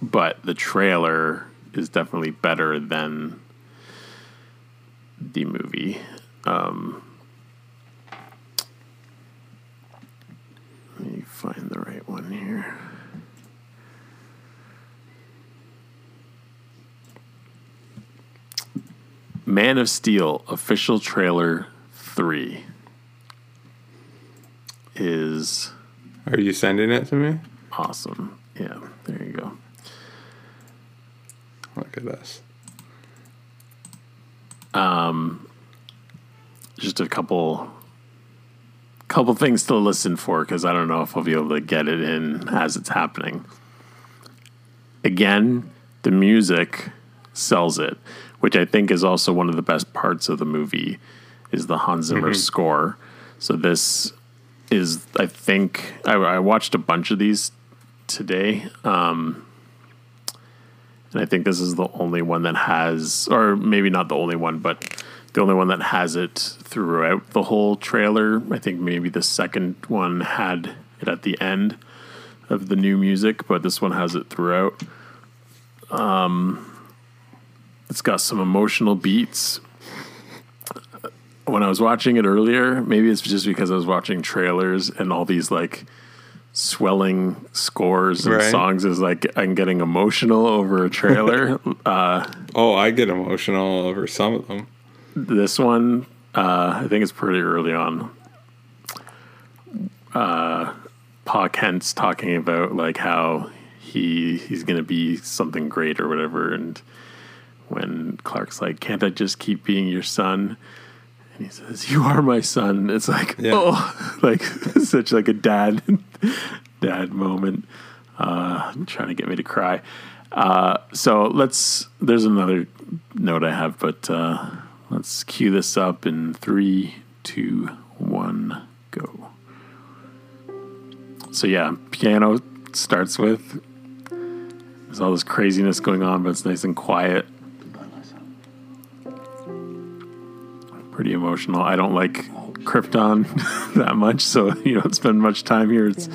but the trailer is definitely better than the movie. Um, let me find the right one here. Man of Steel official trailer 3 is Are you sending it to me? awesome. Yeah, there you go. Look at this. Um, just a couple couple things to listen for because I don't know if I'll be able to get it in as it's happening. Again, the music sells it, which I think is also one of the best parts of the movie is the Hans Zimmer Mhm. score. So this is, I think, I, I watched a bunch of these today. Um, and I think this is the only one that has, or maybe not the only one, but the only one that has it throughout the whole trailer. I think maybe the second one had it at the end of the new music, but this one has it throughout. Um, it's got some emotional beats. When I was watching it earlier, maybe it's just because I was watching trailers and all these like swelling scores and Right. songs is like I'm getting emotional over a trailer. <laughs> uh, Oh, I get emotional over some of them. This one, uh, I think it's pretty early on. Uh, Pa Kent's talking about like how he he's gonna be something great or whatever, and when Clark's like, "Can't I just keep being your son?" and he says, "You are my son." It's like, Yeah. oh, <laughs> like <laughs> such like a dad <laughs> dad moment, uh, trying to get me to cry. Uh, so let's. There's another note I have, but uh, let's cue this up in three, two, one, go. So yeah, piano starts with. There's all this craziness going on, but it's nice and quiet. Pretty emotional. I don't like Krypton <laughs> that much, so you don't spend much time here. It's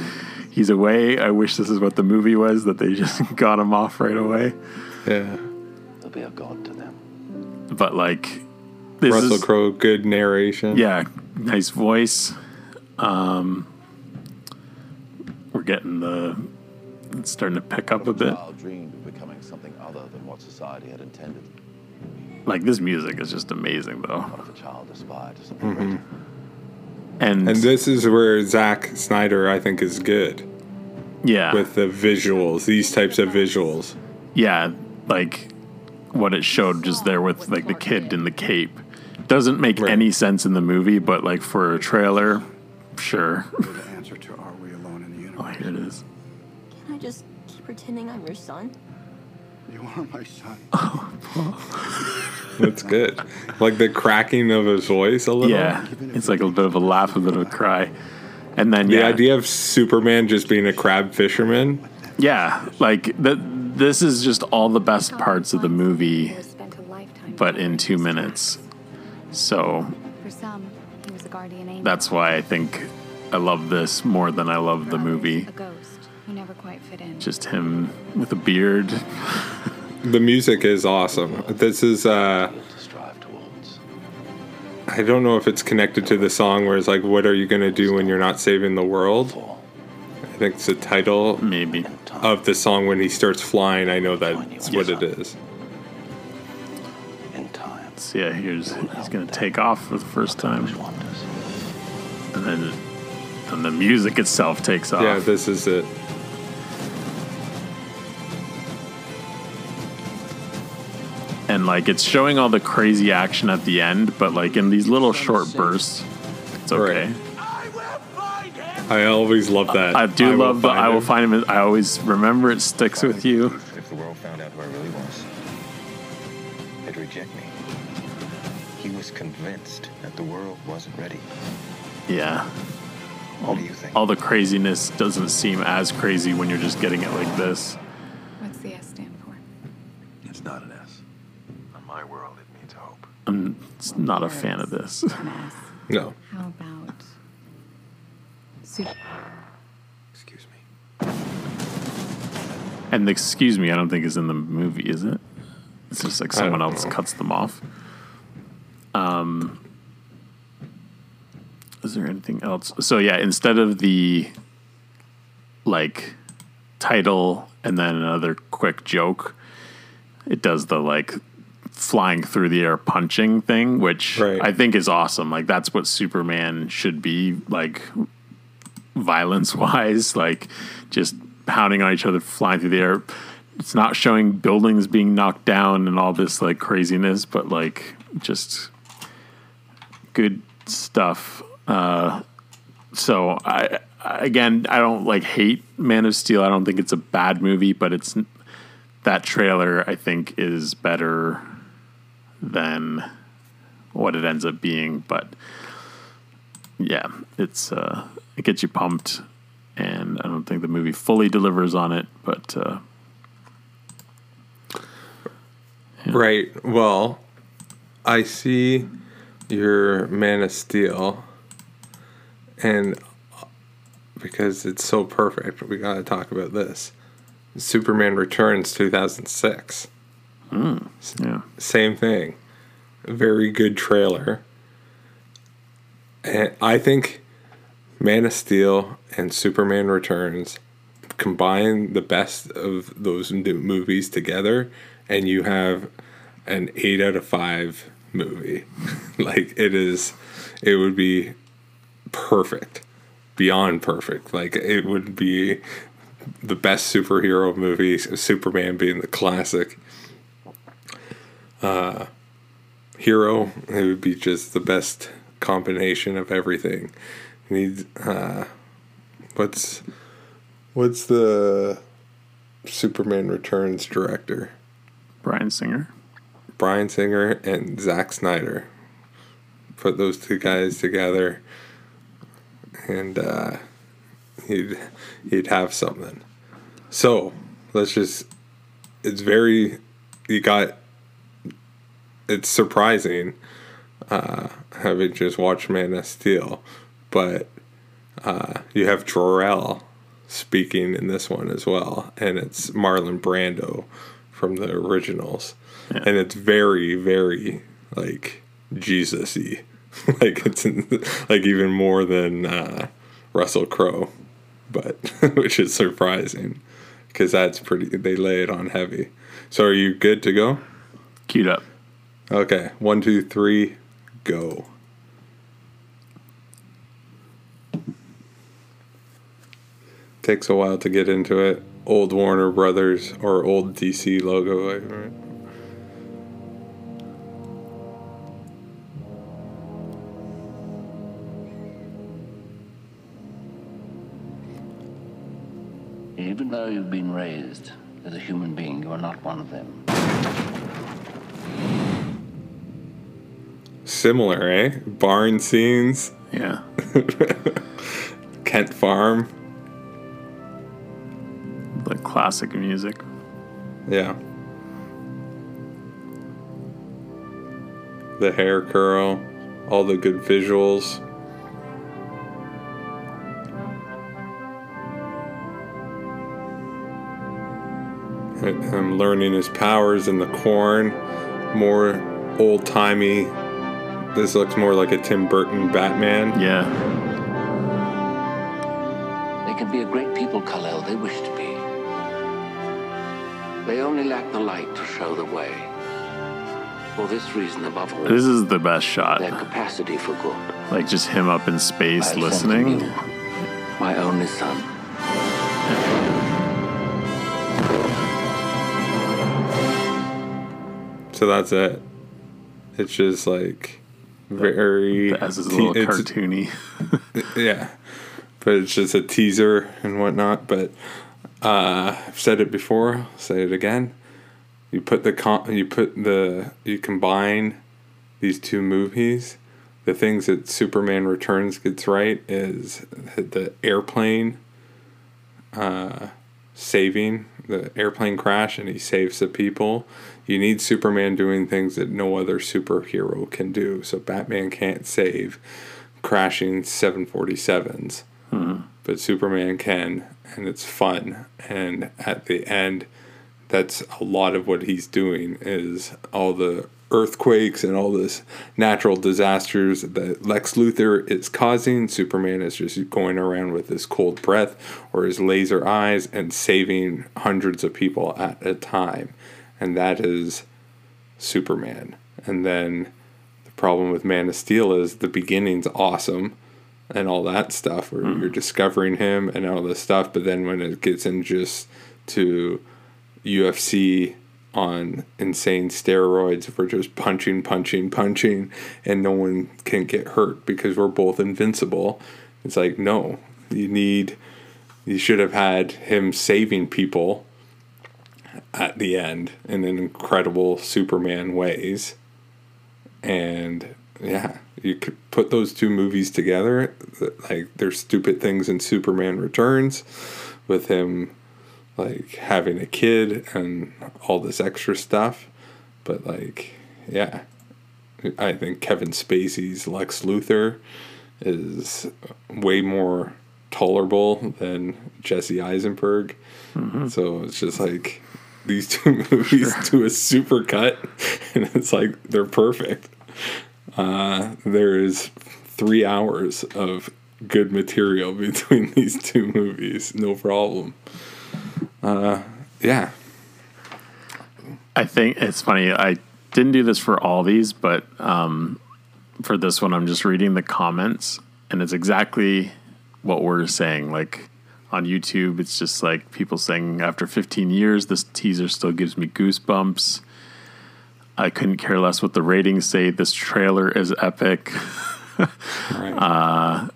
he's away. I wish this is what the movie was that they just <laughs> got him off right away. Yeah. There'll be a god to them. But like, this Russell Crowe, good narration. yeah, nice voice. Um, we're getting the it's starting to pick up a bit. Dreamed of becoming something other than what society had intended. Like this music is just amazing though, What if a child aspired to something Mhm. greater? and, And this is where Zack Snyder, I think, is good yeah, with the visuals, these types of visuals. yeah, like what it showed just there with like the kid in the cape doesn't make any sense in the movie, but like for a trailer, sure. The answer to Are We Alone in the Universe? Oh, here it is. Can I just keep pretending I'm your son? You are my son. <laughs> Oh, that's good. like the cracking of his voice a little. Yeah, it's like a bit of a laugh, a bit of a cry, and then The yeah, idea of Superman just being a crab fisherman. yeah, like that. This is just all the best parts of the movie, Spent a lifetime. but in two minutes. So For some, he was a guardian angel. that's why I think I love this more than I love the movie. A ghost who never quite fit in. Just him with a beard. <laughs> The music is awesome. This is uh To strive towards. I don't know if it's connected to the song where it's like, "What are you gonna do when you're not saving the world?" I think it's the title, maybe, of the song when he starts flying. I know that's what it is. Yeah, here's he's gonna take off for the first time, and then and the music itself takes off. Yeah, this is it. and like it's showing all the crazy action at the end, but like in these little short bursts, it's okay. I always love that. I do will love the find I will find him. I always remember it sticks with you. Convinced that the world wasn't ready. Yeah. All, do you think? all the craziness doesn't seem as crazy when you're just getting it like this. What's the S stand for? It's not an S. In my world, it means hope. I'm s- not a fan of this. <laughs> No. How about su- Excuse me. And the excuse me, I don't think is in the movie, is it? It's just like someone else know. cuts them off. Um, is there anything else? So yeah, instead of the like title and then another quick joke, it does the like flying through the air punching thing, which I think is awesome. Like that's what Superman should be like violence wise, <laughs> like just pounding on each other, flying through the air. It's not showing buildings being knocked down and all this like craziness, but like just good stuff. Uh, so I again I don't like hate Man of Steel. I don't think it's a bad movie, but it's that trailer I think is better than what it ends up being. But yeah, it's uh, it gets you pumped, and I don't think the movie fully delivers on it, but uh, Right. Well, I see your Man of Steel, and because it's so perfect, we got to talk about this. Superman Returns 2006. Hmm. yeah. Same thing. Very good trailer. And I think Man of Steel and Superman Returns combine the best of those movies together, and you have an eight out of five movie. <laughs> like it is, it would be perfect, beyond perfect. Like it would be the best superhero movie, Superman being the classic. Uh, hero, it would be just the best combination of everything. Need uh, what's what's the Superman Returns director? Bryan Singer. Bryan Singer and Zack Snyder. Put those two guys together, and uh, he'd he'd have something. So let's just. It's very. You got. It's surprising, uh, having just watched Man of Steel, but uh, you have Jor-El speaking in this one as well, and it's Marlon Brando from the originals, and it's very, very like Jesus-y, <laughs> like it's in, like even more than uh, Russell Crowe, but <laughs> which is surprising because that's pretty. They lay it on heavy. So are you good to go? Queued up. Okay, one, two, three, go. Takes a while to get into it. Old Warner Brothers or old DC logo. like, right? Though you've been raised as a human being, you are not one of them. Similar, eh? Barn scenes. Yeah. <laughs> Kent Farm. The classic music. Yeah. The hair curl, all the good visuals. I'm learning his powers in the corn, more old timey this looks more like a Tim Burton Batman. Yeah. They can be a great people, Kal-El. They wish to be. They only lack the light to show the way. For this reason, above all, This is the best shot. their capacity for good. Like just him up in space I listening. you, my only son. <laughs> So that's it. It's just like very. The S is a little it's- cartoony. <laughs> yeah, but it's just a teaser and whatnot. But uh, I've said it before. I'll say it again. You put the con- you put the you combine these two movies. The things that Superman Returns gets right is the airplane uh, saving the airplane crash, and he saves the people. You need Superman doing things that no other superhero can do. So Batman can't save crashing 747s, hmm. but Superman can, and it's fun. And at the end, that's a lot of what he's doing is all the earthquakes and all this natural disasters that Lex Luthor is causing. Superman is just going around with his cold breath or his laser eyes and saving hundreds of people at a time. And that is Superman. And then the problem with Man of Steel is the beginning's awesome and all that stuff where hmm. you're discovering him and all this stuff but then when it gets in just to UFC on insane steroids we're just punching punching punching and no one can get hurt because we're both invincible it's like no you need you should have had him saving people at the end in an incredible superman ways and yeah, you could put those two movies together. Like there's stupid things in Superman Returns, with him like having a kid and all this extra stuff. But like, yeah, I think Kevin Spacey's Lex Luthor is way more tolerable than Jesse Eisenberg. Mm-hmm. So it's just like these two <laughs> movies to a super cut, <laughs> and it's like they're perfect. Uh, there is three hours of good material <laughs> between these two movies, no problem. Uh, yeah, I think it's funny. I didn't do this for all these, but um, for this one, I'm just reading the comments, and it's exactly what we're saying. Like on YouTube, it's just like people saying, after 15 years, this teaser still gives me goosebumps. I couldn't care less what the ratings say. This trailer is epic. <laughs> uh,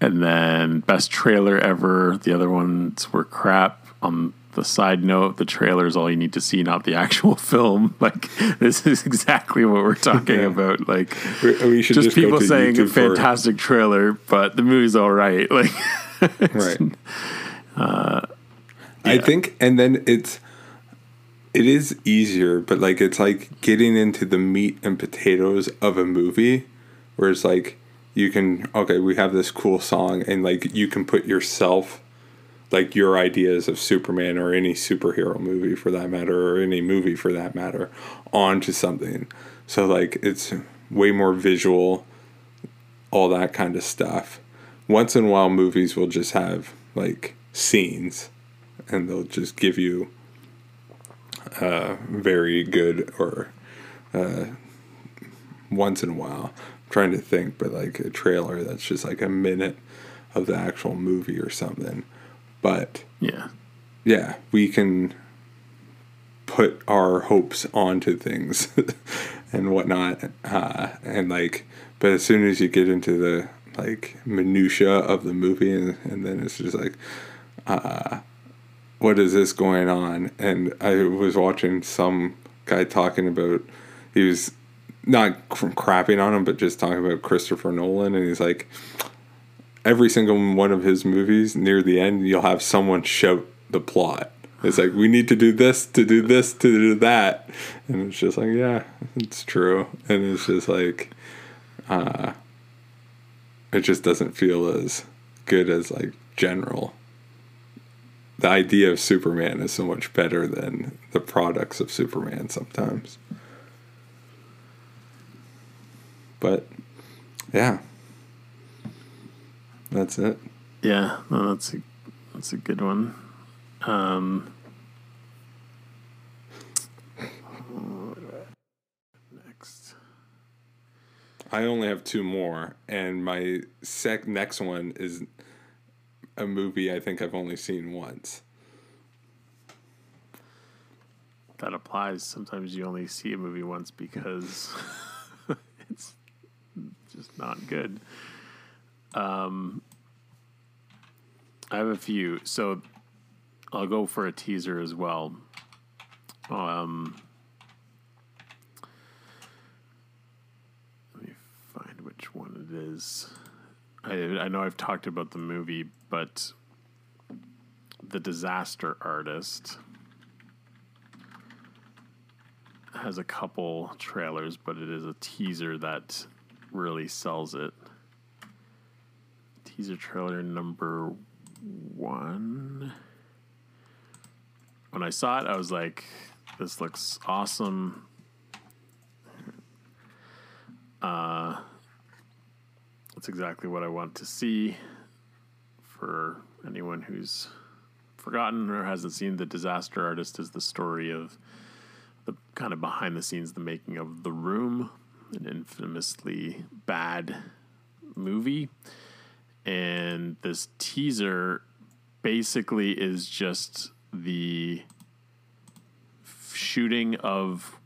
and then best trailer ever. The other ones were crap. On the side note, the trailer is all you need to see, not the actual <laughs> film. Like this is exactly what we're talking Yeah. about. Like We- we should just just people saying a fantastic trailer, but the movie's all right. <laughs> Like right. uh, <laughs> I think, and then it's it is easier, but like it's like getting into the meat and potatoes of a movie, where it's like you can okay, we have this cool song, and like you can put yourself, like your ideas of Superman or any superhero movie for that matter, or any movie for that matter, onto something. So like it's way more visual, all that kind of stuff. Once in a while, movies will just have like scenes, and they'll just give you uh, very good or uh, once in a while. I'm trying to think, but like a trailer that's just like a minute of the actual movie or something. But yeah, yeah, we can put our hopes onto things <laughs> and whatnot, uh, and like, but as soon as you get into the like minutia of the movie, and, and then it's just like, uh, what is this going on? And I was watching some guy talking about he was not cr- crapping on him, but just talking about Christopher Nolan, and he's like, every single one of his movies, near the end, you'll have someone shout the plot. It's like we need to do this, to do this, to do that, and it's just like, yeah, it's true, and it's just like, uh, it just doesn't feel as good as like general. The idea of Superman is so much better than the products of Superman sometimes. But yeah, that's it. Yeah, no, that's a that's a good one. Um, next, I only have two more, and my sec next one is a movie I think I've only seen once. that applies. Sometimes you only see a movie once because <laughs> it's just not good. Um, I have a few, so I'll go for a teaser as well. Um, let me find which one it I I know I've talked about the movie, but the Disaster Artist has a couple trailers, but it is a teaser that really sells it. Teaser trailer number one. When I saw it, I was like, this looks awesome. Uh, that's exactly what I want to see for anyone who's forgotten or hasn't seen The Disaster Artist is the story of the kind of behind the scenes, the making of The Room, an infamously bad movie. And this teaser basically is just the shooting of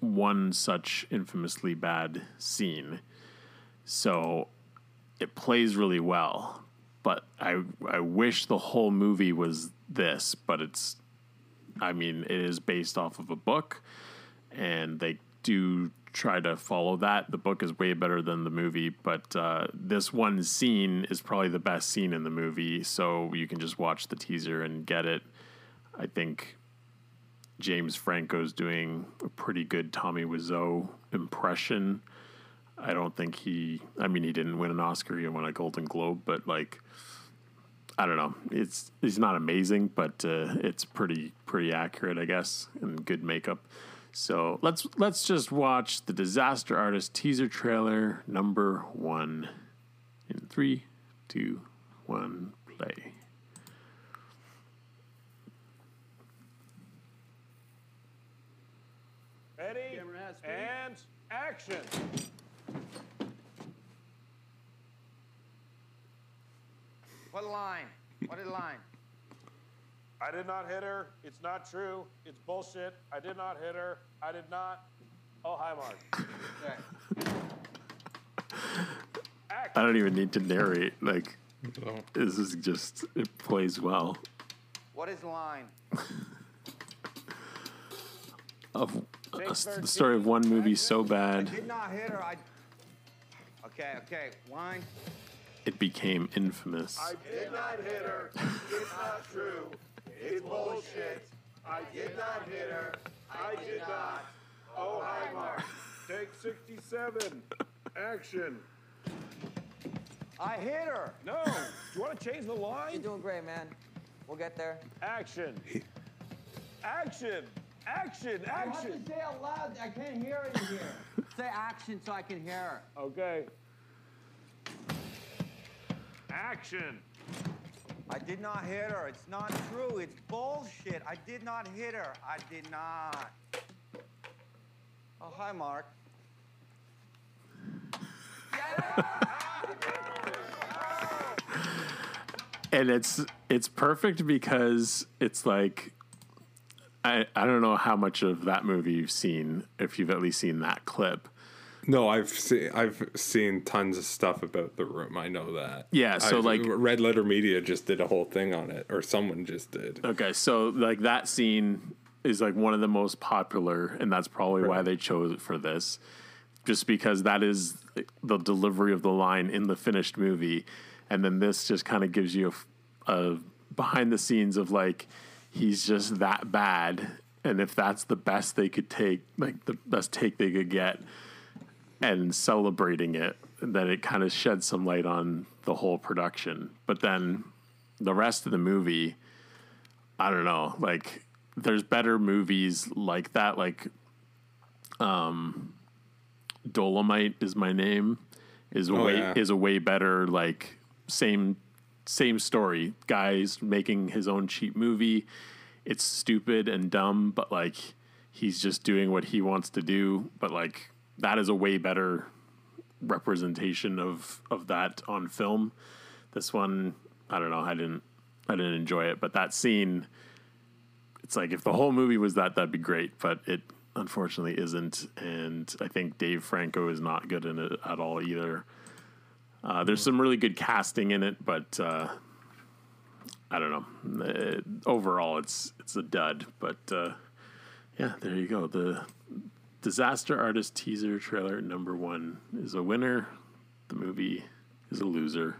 one such infamously bad scene. So it plays really well, but I I wish the whole movie was this, but it's I mean, it is based off of a book, and they do try to follow that. The book is way better than the movie, but uh, this one scene is probably the best scene in the movie, so you can just watch the teaser and get it. I think James Franco's doing a pretty good Tommy Wiseau impression. I don't think he. I mean, he didn't win an Oscar. He won a Golden Globe, but like, I don't know. It's he's not amazing, but uh, it's pretty pretty accurate, I guess, and good makeup. So let's let's just watch the Disaster Artist teaser trailer number one. In three, two, one, play. Ready? And action. What line? What is line? I did not hit her. It's not true. It's bullshit. I did not hit her. I did not. Oh, hi, Mark. I don't even need to narrate. Like, this is just it plays well. What is line? Of uh, a, the story of one movie so bad. I did not hit her. I. Okay, okay. Line. It became infamous. I did not hit her. It's not true. It's bullshit. I did not hit her. I did not. Oh, hi, Mark. Take 67. Action. I hit her. No. Do you want to change the line? You're doing great, man. We'll get there. Action. Action. Action. You have Action. to say out loud. I can't hear it in here. say action so I can hear her. Okay. Action. I did not hit her. It's not true. It's bullshit. I did not hit her. I did not. Oh, hi, Mark. <laughs> and it's it's perfect because it's like I I don't know how much of that movie you've seen if you've at least seen that clip. No, I've seen I've seen tons of stuff about the room. I know that. Yeah, so, I've- like- Red Letter Media just did a whole thing on it, or someone just did. Okay, so like that scene is like one of the most popular, and that's probably why they chose it for this, just because that is the delivery of the line in the finished movie, and then this just kind of gives you a, a behind the scenes of like he's just that bad, and if that's the best they could take, like the best take they could get, and celebrating it, that it kind of sheds some light on the whole production. But then the rest of the movie, I don't know, like there's better movies like that, like um Dolemite is my name is a Oh, way yeah. is a way better like same same story. Guys making his own cheap movie. It's stupid and dumb, but like he's just doing what he wants to do. But like that is a way better representation of of that on film. This one, I don't know. I didn't I didn't enjoy it, but that scene, it's like if the whole movie was that, that'd be great. But it unfortunately isn't, and I think Dave Franco is not good in it at all either. Uh, there's some really good casting in it, but uh, I don't know. Uh, overall, it's it's a dud. But uh, yeah, there you go. The Disaster Artist teaser trailer number one is a winner. The movie is a loser.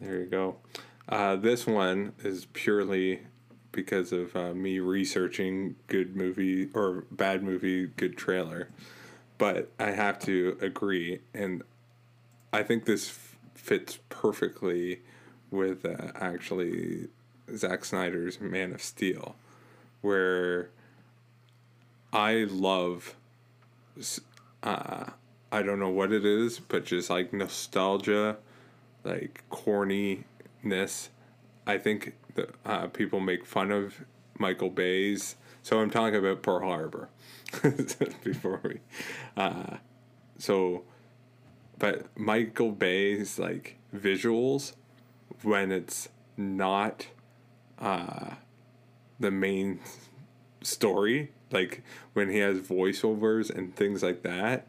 There you go. Uh, this one is purely because of uh, me researching good movie or bad movie, good trailer. But I have to agree, and I think this f- fits perfectly with uh, actually Zack Snyder's Man of Steel, where I love. Uh, I don't know what it is, but just like nostalgia, like corniness. I think that uh, people make fun of Michael Bay's. So I'm talking about Pearl Harbor <laughs> before we. Uh, so, but Michael Bay's like visuals when it's not uh, the main story, like when he has voiceovers and things like that,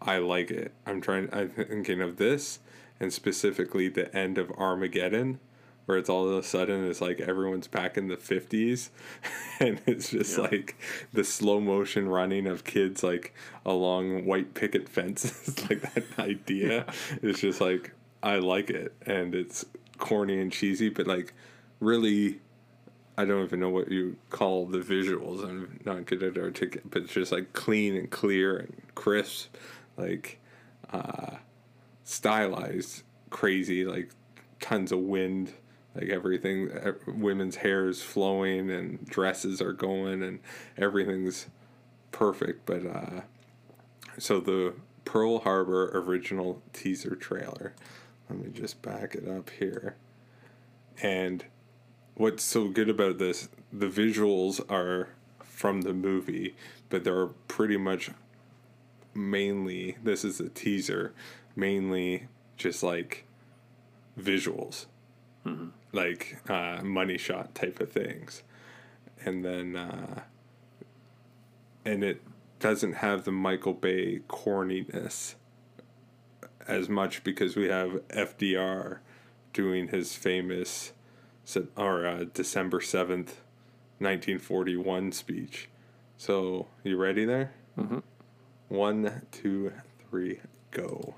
I like it. I'm trying. I'm thinking of this and specifically the end of Armageddon, where it's all of a sudden it's like everyone's back in the 50s, <laughs> and it's just like the slow motion running of kids like along white picket fences. <laughs> like that <laughs> idea is just like I like it, and it's corny and cheesy, but like really. I don't even know what you call the visuals. I'm not good at articulate, but it's just like clean and clear and crisp, like uh, stylized, crazy, like tons of wind, like everything. Women's hair is flowing and dresses are going and everything's perfect. But uh, so the Pearl Harbor original teaser trailer. Let me just back it up here. And what's so good about this, the visuals are from the movie, but they're pretty much mainly, this is a teaser, mainly just like visuals, like uh, money shot type of things. And then, uh, and it doesn't have the Michael Bay corniness as much because we have FDR doing his famous or uh, December 7th, 1941 speech. So, you ready there? Mhm. One, two, three, go.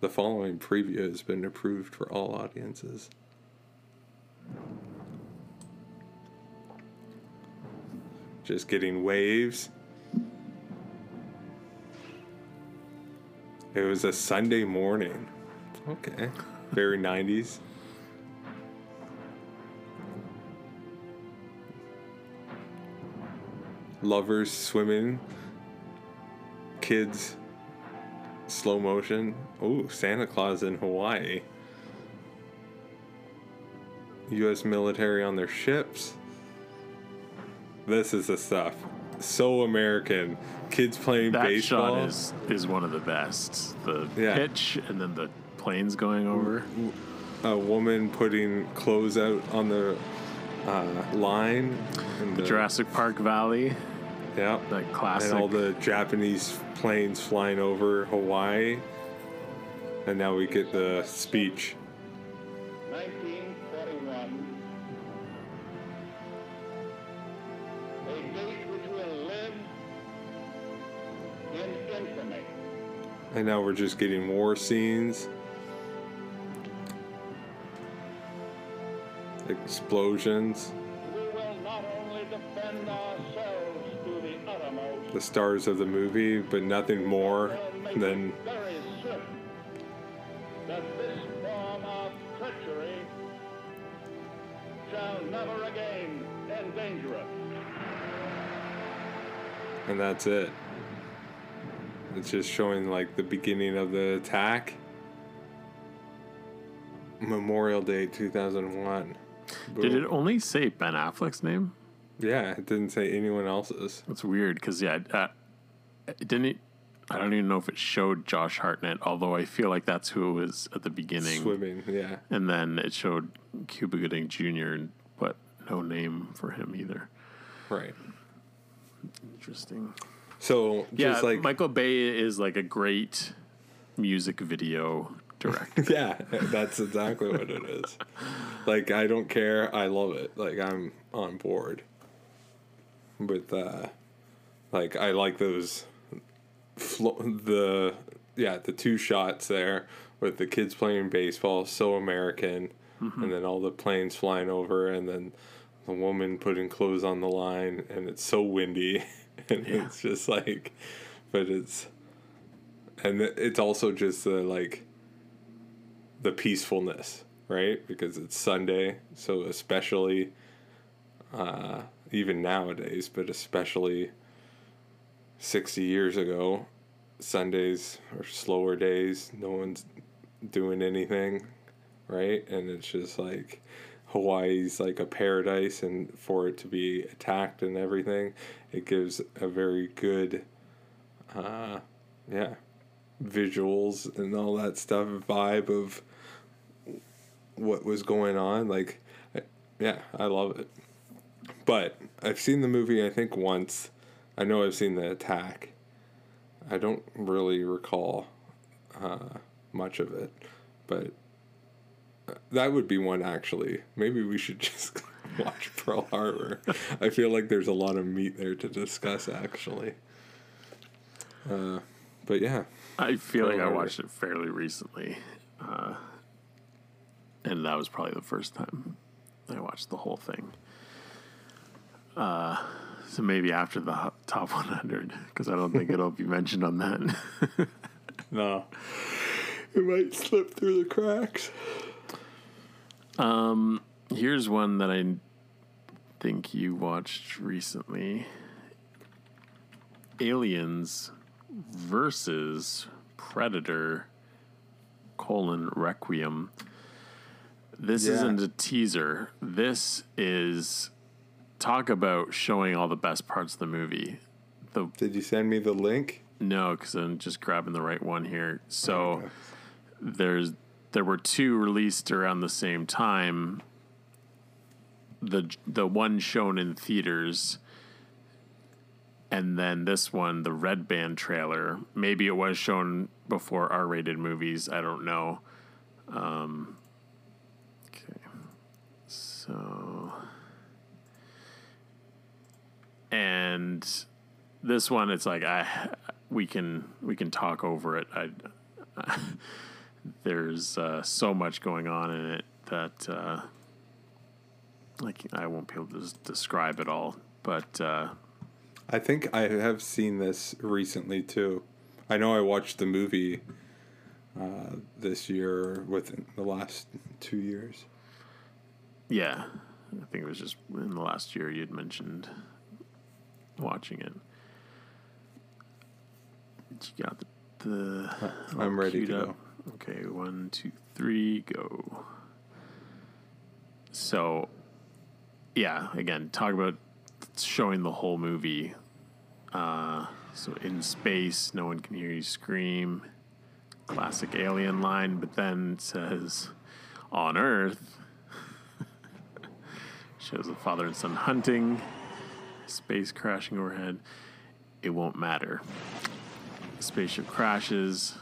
The following preview has been approved for all audiences. Just getting waves. It was a Sunday morning. Okay. Very 90s. Lovers swimming. Kids slow motion. Oh, Santa Claus in Hawaii. US military on their ships. This is the stuff. So American. Kids playing That baseball. shot is is one of the best. The Yeah. pitch and then the planes going over. a woman putting clothes out on the uh, line. And The Jurassic Park Valley. Yeah. That classic. And all the Japanese planes flying over Hawaii. And now we get the speech. 1941. A date which will live in infamy. And now we're just getting war scenes. Explosions. The stars of the movie, but nothing more than very certain that this form of treachery shall never again endanger us. and that's it. It's just showing like the beginning of the attack. Memorial Day 2001. Did it only say Ben Affleck's name? Yeah, it didn't say anyone else's. That's weird because yeah, uh, it didn't. I don't even know if it showed Josh Hartnett, although I feel like that's who it was at the beginning. Swimming, yeah. And then it showed Cuba Gooding Jr., but no name for him either. Right. Interesting. So Yeah, like Michael Bay is like a great music video director. <laughs> yeah, that's exactly what it is. Like I don't care. I love it. Like I'm on board with uh like I like those flo- the yeah, the two shots there with the kids playing baseball, so American, Mhm. and then all the planes flying over and then the woman putting clothes on the line and it's so windy <laughs> and Yeah. it's just like but it's and it's also just the like the peacefulness right because it's sunday so especially uh even nowadays but especially 60 years ago sundays are slower days. No one's doing anything right? And it's just like hawaii's like a paradise and for it to be attacked and everything it gives a very good uh yeah visuals and all that stuff vibe of what was going on. Like yeah i love it but i've seen the movie i think once. I know i've seen the attack. I don't really recall uh, much of it but uh, that would be one actually. Maybe we should <laughs> just watch pearl harbor. I feel like there's a lot of meat there to discuss actually. Uh, but yeah. I feel like I watched it fairly recently, uh, and that was probably the first time I watched the whole thing. Uh, so maybe after the top <laughs> 100, because I don't think it'll be mentioned on that. <laughs> no, it might slip through the cracks. Um, here's one that I think you watched recently: Aliens versus Predator: colon Requiem. This Yeah. isn't a teaser. This is talk about showing all the best parts of the movie. The Did you send me the link? no, because I'm just grabbing the right one here. So there's there were two released around the same time. The the one shown in theaters, and then this one, the Red Band trailer. Maybe it was shown before R-rated movies. I don't know. Um, okay, so and this one it's like i we can we can talk over it i <laughs> there's uh, so much going on in it that uh, like i won't be able to describe it all but uh, I think I have seen this recently too. I know I watched the movie uh, this year within the last two years. yeah i think it was just in the last year you'd mentioned watching it you got the, the I'm ready to up. Okay, one, two, three, go. So, yeah, again, talk about showing the whole movie. Uh, so in space, no one can hear you scream. Classic alien line, but then it says on Earth. <laughs> shows a father and son hunting, space crashing overhead. It won't matter. Spaceship crashes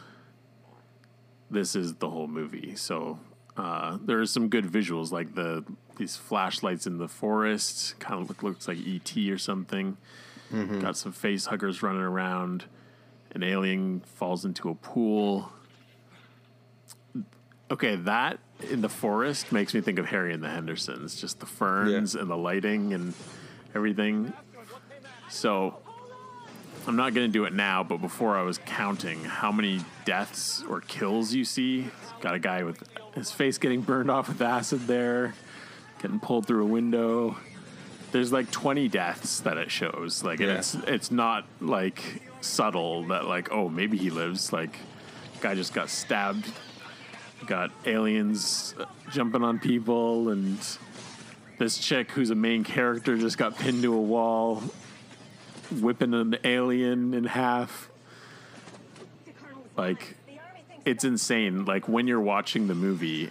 this is the whole movie. So uh, there are some good visuals, like the these flashlights in the forest, kind of look, looks like ET or something. Mhm. Got some face huggers running around. An alien falls into a pool. Okay, that in the forest makes me think of Harry and the Hendersons, just the ferns and the lighting and everything. So I'm not going to do it now, but before I was counting how many deaths or kills you see. Got a guy with his face getting burned off with acid there, getting pulled through a window. there's like 20 deaths that it shows. Like, Yeah. it's it's not like subtle that like, oh, maybe he lives. Like, guy just got stabbed. Got aliens jumping on people, and this chick who's a main character just got pinned to a wall, whipping an alien in half. Like, it's insane. Like when you're watching the movie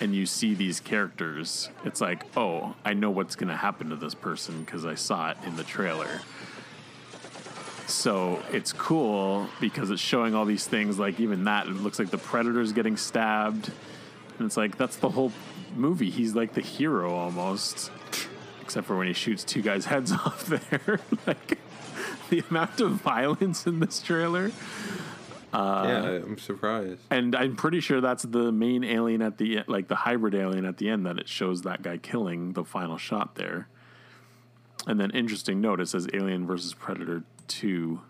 and you see these characters, it's like, oh, I know what's going to happen to this person because I saw it in the trailer. So it's cool because it's showing all these things. Like even that, it looks like the predator's getting stabbed, and it's like that's the whole movie. He's like the hero almost, except for when he shoots two guys' heads <laughs> off there. like the amount of violence in this trailer. Uh, yeah, I'm surprised. and I'm pretty sure that's the main alien at the like the hybrid alien at the end that it shows that guy killing the final shot there. And then interesting note it says Alien versus Predator 2.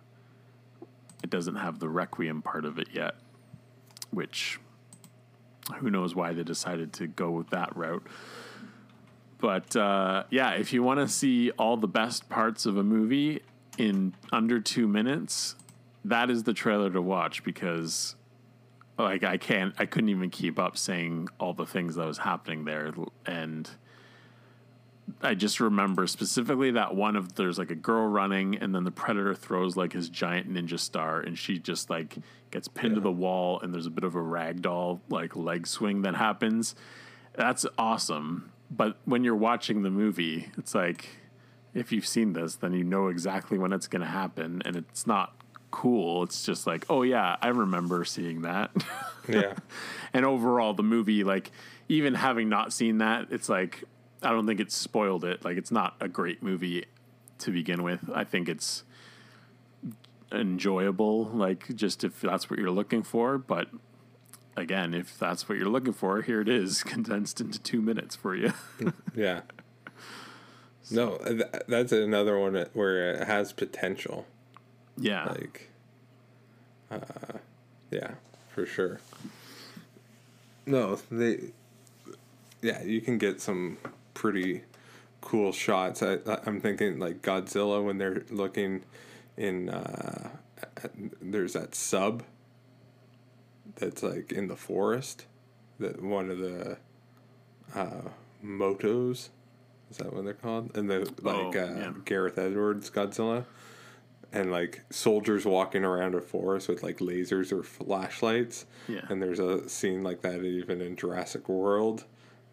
It doesn't have the Requiem part of it yet, which who knows why they decided to go with that route. But uh, yeah, if you want to see all the best parts of a movie in under two minutes, that is the trailer to watch because like I can't I couldn't even keep up saying all the things that was happening there and I just remember specifically that one of there's like a girl running and then the predator throws like his giant ninja star and she just like gets pinned to the wall and there's a bit of a ragdoll like leg swing that happens. That's awesome. But when you're watching the movie, it's like if you've seen this, then you know exactly when it's going to happen and it's not cool. It's just like, oh yeah, I remember seeing that. Yeah. <laughs> and overall, the movie, like, even having not seen that, it's like, I don't think it's spoiled it. Like, it's not a great movie to begin with. I think it's enjoyable, like, just if that's what you're looking for. But again, if that's what you're looking for, here it is, <laughs> condensed into two minutes for you. <laughs> Yeah. <laughs> No, th- that's another one where it has potential. Yeah. Like, uh, yeah, for sure. No, they, yeah, you can get some pretty cool shots. I, I'm thinking like Godzilla when they're looking in, uh, there's that sub that's like in the forest. That one of the uh, MUTOs. Is that what they're called? And the like Oh, uh, yeah. Gareth Edwards Godzilla, and like soldiers walking around a forest with like lasers or flashlights. Yeah. And there's a scene like that even in Jurassic World.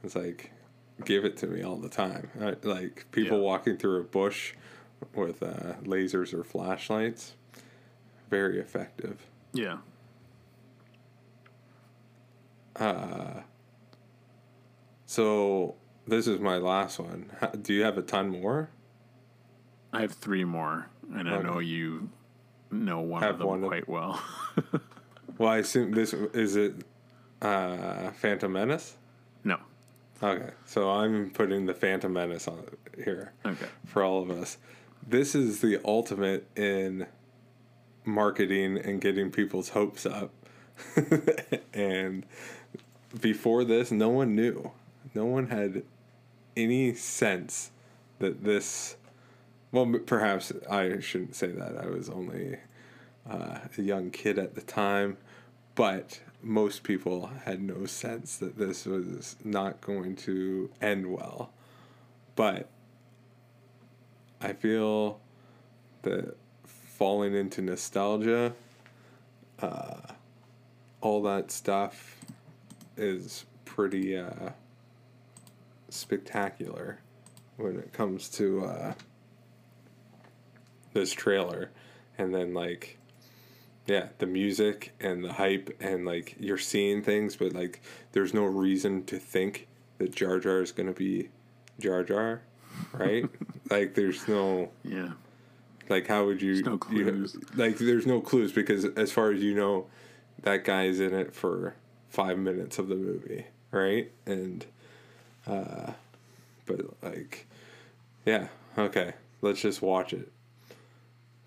It's like, give it to me all the time. Uh, Like people Yeah. walking through a bush with uh, lasers or flashlights. Very effective. yeah. Uh, so this is my last one. Do you have a ton more? I have three more, and I know you know one Have of them one of- quite well. <laughs> Well, I assume this is it. Uh, Phantom Menace. Okay, so I'm putting the Phantom Menace on here. Okay. For all of us, this is the ultimate in marketing and getting people's hopes up. <laughs> and before this, no one knew. No one had any sense that this. Well, perhaps I shouldn't say that. I was only uh, a young kid at the time, but most people had no sense that this was not going to end well. But I feel that falling into nostalgia, uh, all that stuff is pretty uh, spectacular when it comes to uh, this trailer. And then, like, yeah, the music and the hype, and like you're seeing things, but like there's no reason to think that Jar Jar is going to be Jar Jar, right? <laughs> like, there's no. Yeah. Like, how would you? There's no clues. you- like, there's no clues because, as far as you know, that guy is in it for five minutes of the movie, right? And, uh, but like, yeah, okay, let's just watch it.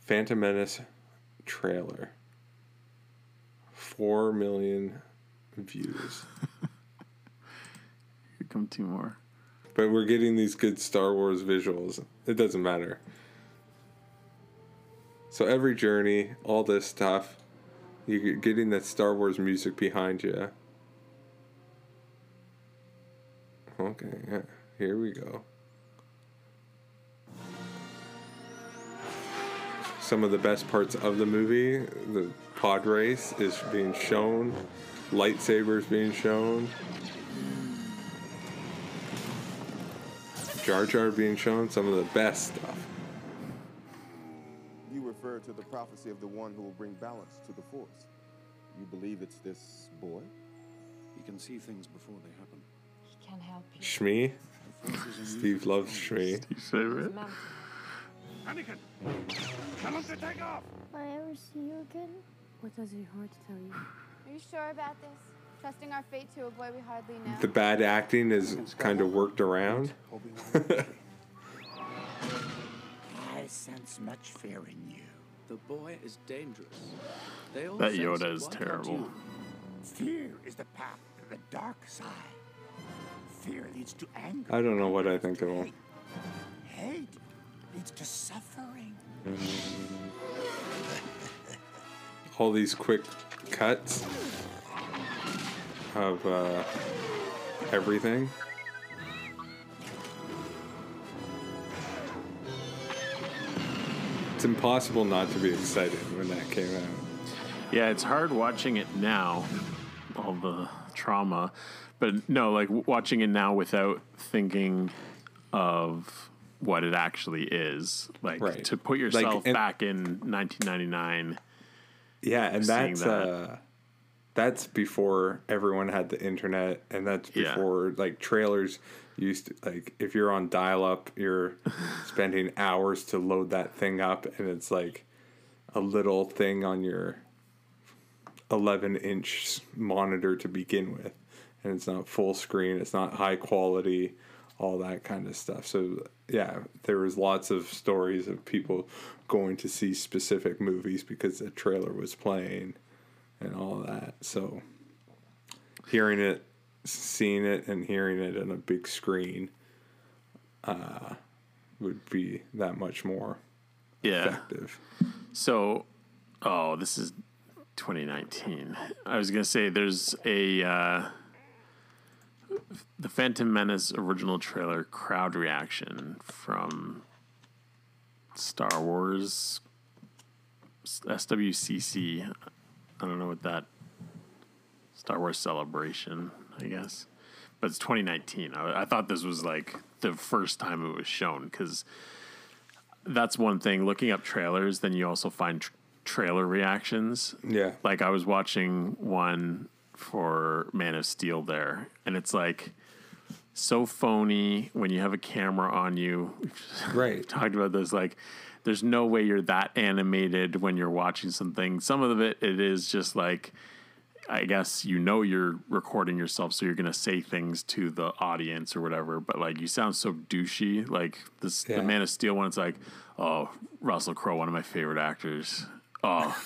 Phantom Menace trailer. Four million views. <laughs> Here come two more. but we're getting these good Star Wars visuals. It doesn't matter. So every journey, all this stuff, you're getting that Star Wars music behind you. Okay, yeah, here we go. Some of the best parts of the movie, the pod race is being shown, lightsabers being shown, Jar Jar being shown, some of the best stuff. You refer to the prophecy of the one who will bring balance to the Force. You believe it's this boy? He can see things before they happen. He can't help you. Shmi. Steve loves Shmi. Steve's favorite. Anakin, tell him to take off. Will I ever see you again? What does your heart tell you? Are you sure about this? Trusting our fate to a boy we hardly know? The bad acting is kind of worked around. <laughs> I sense much fear in you. The boy is dangerous. They all That sense Yoda it. is Why terrible. Fear is the path to the dark side. Fear leads to anger. I don't know what I think of him. Hate leads to suffering. All these quick cuts of uh, everything. It's impossible not to be excited when that came out. Yeah, it's hard watching it now, all the trauma. But no, like watching it now without thinking of what it actually is. Like Right. to put yourself and- back in 1999. Yeah, and that's that. uh that's before everyone had the internet and that's Yeah. before like trailers used to like if you're on dial up you're <laughs> spending hours to load that thing up and it's like a little thing on your 11 inch monitor to begin with and it's not full screen it's not high quality all that kind of stuff so yeah there was lots of stories of people going to see specific movies because the trailer was playing and all that so hearing it seeing it and hearing it on a big screen uh, would be that much more Yeah. effective So, oh, this is 2019. I was gonna say there's a uh, the Phantom Menace original trailer crowd reaction from Star Wars SWCC. I don't know what that Star Wars celebration, I guess, but it's 2019. I, I thought this was like the first time it was shown because that's one thing. Looking up trailers, then you also find tr- trailer reactions. Yeah. Like I was watching one for Man of Steel there, and it's like so phony when you have a camera on you. <laughs> Right. Talked about this. Like, there's no way you're that animated when you're watching something. Some of it, it is just like. I guess you know you're recording yourself, so you're gonna say things to the audience or whatever. But like, you sound so douchey. Like this, Yeah. the Man of Steel one. It's like, oh, Russell Crowe, one of my favorite actors. Oh,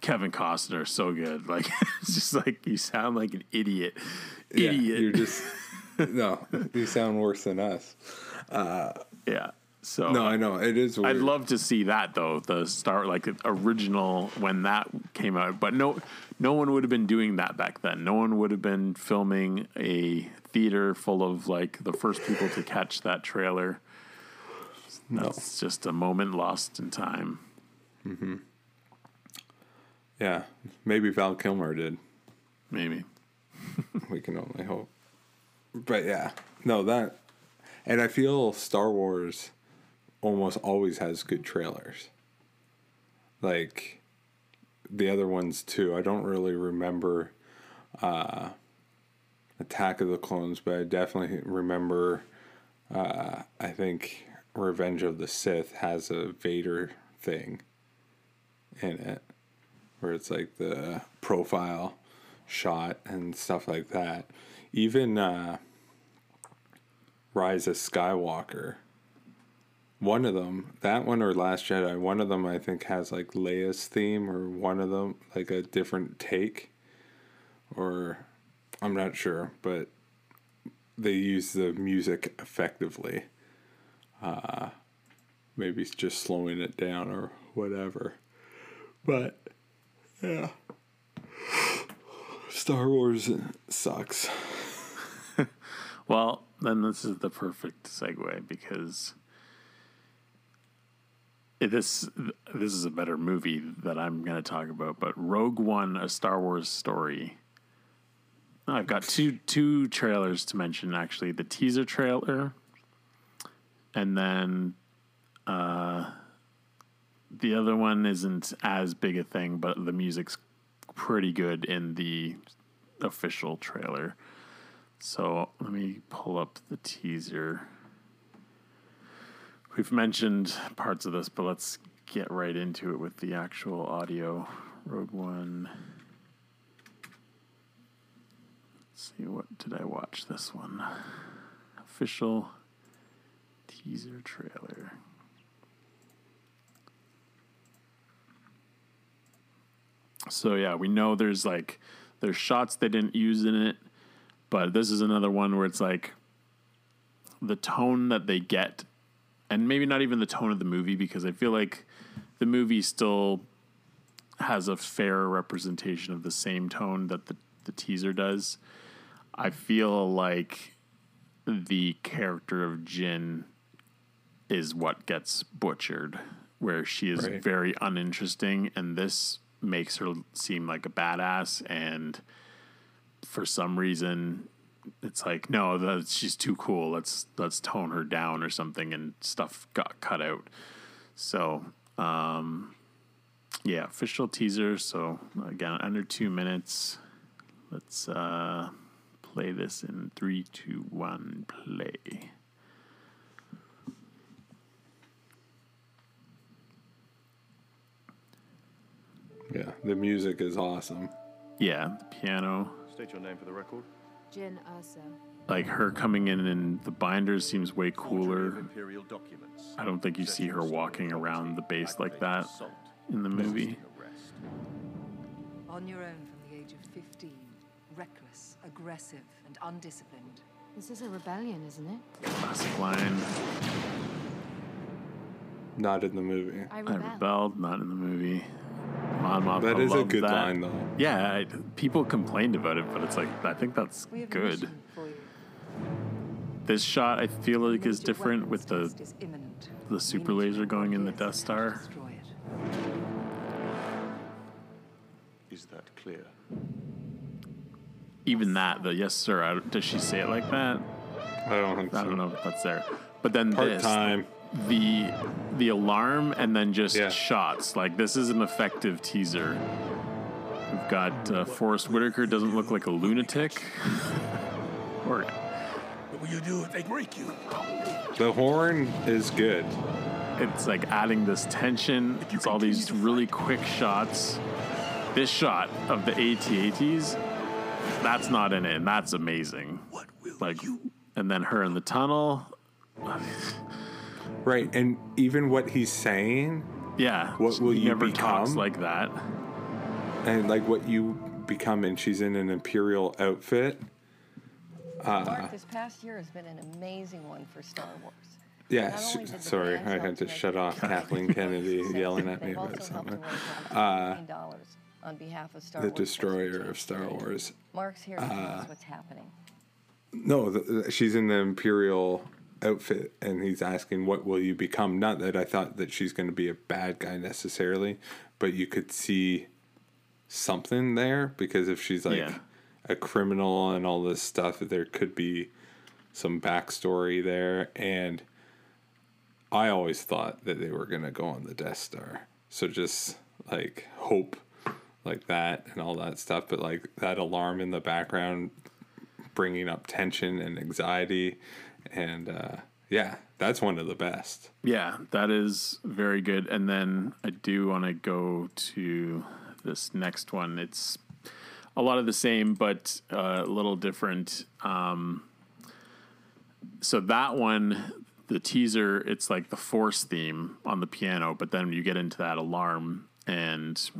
Kevin Costner, so good. Like <laughs> it's just like you sound like an idiot. Yeah, Idiot. you're <laughs> just no you sound worse than us uh, yeah so no i know it is weird. I'd love to see that though. The start like original when that came out, but no, no one would have been doing that back then. No one would have been filming a theater full of like the first people to catch that trailer. That's just a moment lost in time. hmm Yeah, maybe Val Kilmer did. Maybe. we can only hope. But yeah, no that, and I feel Star Wars almost always has good trailers. Like the other ones too. I don't really remember uh, Attack of the Clones, but I definitely remember. Uh, I think Revenge of the Sith has a Vader thing in it, where it's like the profile shot and stuff like that. Even uh, Rise of Skywalker. One of them, that one or Last Jedi, one of them I think has like Leia's theme or one of them like a different take. Or I'm not sure, but they use the music effectively. Uh, maybe just slowing it down or whatever. But yeah, Star Wars sucks. <laughs> Well, then this is the perfect segue because this this is a better movie that I'm going to talk about. But Rogue One, a Star Wars story. I've got two two trailers to mention actually. The teaser trailer, and then uh, the other one isn't as big a thing, but the music's pretty good in the official trailer. So let me pull up the teaser. We've mentioned parts of this, but let's get right into it with the actual audio. Rogue One. Let's see, what did I watch this one? Official teaser trailer. So yeah, we know there's like there's shots they didn't use in it, but this is another one where it's like the tone that they get and maybe not even the tone of the movie because I feel like the movie still has a fair representation of the same tone that the, the teaser does. I feel like the character of Jyn is what gets butchered, where she is Right. very uninteresting, and this makes her seem like a badass. And for some reason, it's like no, that she's too cool. Let's let's tone her down or something, and stuff got cut out. So, um, yeah, official teaser. So again, under two minutes. Let's uh, play this in three, two, one, play. Yeah, the music is awesome. Yeah, the piano. State your name for the record. Jyn Erso. Like her coming in in the binders seems way cooler. Imperial documents. I don't think you see her walking around the base like that in the movie. On your own from the age of 15. Reckless, aggressive, and undisciplined. This is a rebellion, isn't it? Classic line. Not in the movie. I I rebelled, not in the movie. Mon Mothma That is a good that. line, though. Yeah, I, people complained about it, but it's like I think that's We have good. mission for you. This shot I feel like is different with the the super laser going in the Death Star. Is that clear? Even that, the yes sir. I, does she say it like that? I don't think I don't know if that's there. But then Part this, time. The the alarm and then just shots. Like this is an effective teaser. We've got uh, Forest Whitaker doesn't look like a lunatic. <laughs> or What will you do if they break you? The horn is good. it's like adding this tension. It's all these really quick shots. This shot of the AT-ATs, that's not in it, and that's amazing. What will like, and then her in the tunnel. Right, and even what he's saying, Yeah, what will he you never become? talks like that. and like what you become, and she's in an imperial outfit. Uh, Mark, this past year has been an amazing one for Star Wars. yeah, Not s- only did the sorry, I had to shut off Kathleen <laughs> Kennedy yelling at me about something. to raise around Uh, $1 million on behalf of Star the Wars. destroyer of Star Wars. Mark's here to tell Uh, us what's happening. No, the, she's in the imperial outfit, and he's asking, "What will you become?" Not that I thought that she's going to be a bad guy necessarily, but you could see something there because if she's like Yeah. a criminal and all this stuff, there could be some backstory there. And I always thought that they were going to go on the Death Star, so just like hope like that and all that stuff. But like that alarm in the background bringing up tension and anxiety and uh, yeah that's one of the best Yeah, that is very good. And then I do want to go to this next one. It's a lot of the same, but uh, a little different. Um, so that one, the teaser, it's like the Force theme on the piano, but then you get into that alarm and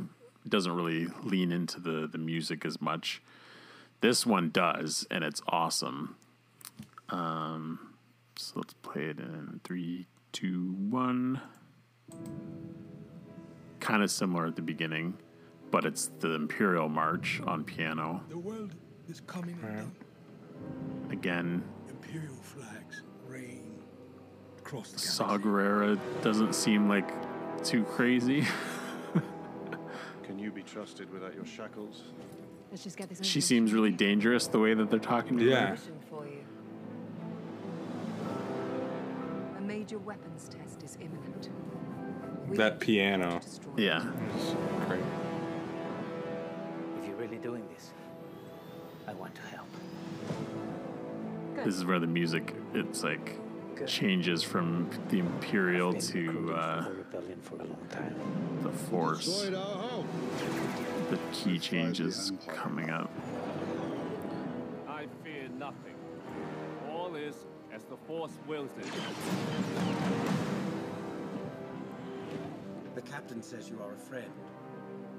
it doesn't really lean into the the music as much. This one does, and it's awesome. Um, so let's play it in three, two, one. Kind of similar at the beginning, but it's the Imperial March on piano. The world is coming undone. Again, Imperial flags reign across the Saw Gerrera doesn't seem like too crazy. <laughs> Can you be trusted without your shackles? Let's just get this. she seems really dangerous the way that they're talking to her. Major weapons test is imminent. We That piano. Yeah. great. If you're really doing this, I want to help. This is where the music it's like changes from the Imperial to uh, Rebellion for a long time. the Force. Destroyed our home. The key changes coming up. Force wills it. The captain says you are a friend.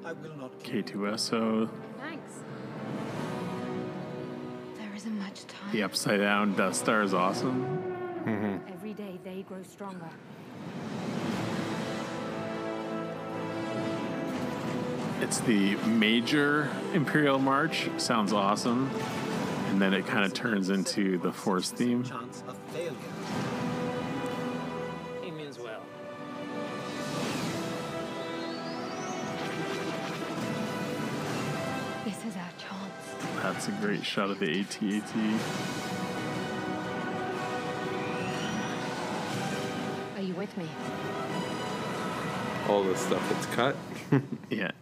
I will not kill K2SO, Thanks. There isn't much time. the upside down Death Star is awesome. <laughs> Every day they grow stronger. It's the major Imperial March, sounds awesome. And then it kind of turns into the Force theme. chance of failure. He means well. This is our chance. That's a great shot of the AT-AT. Are you with me? All the stuff that's cut. <laughs> Yeah.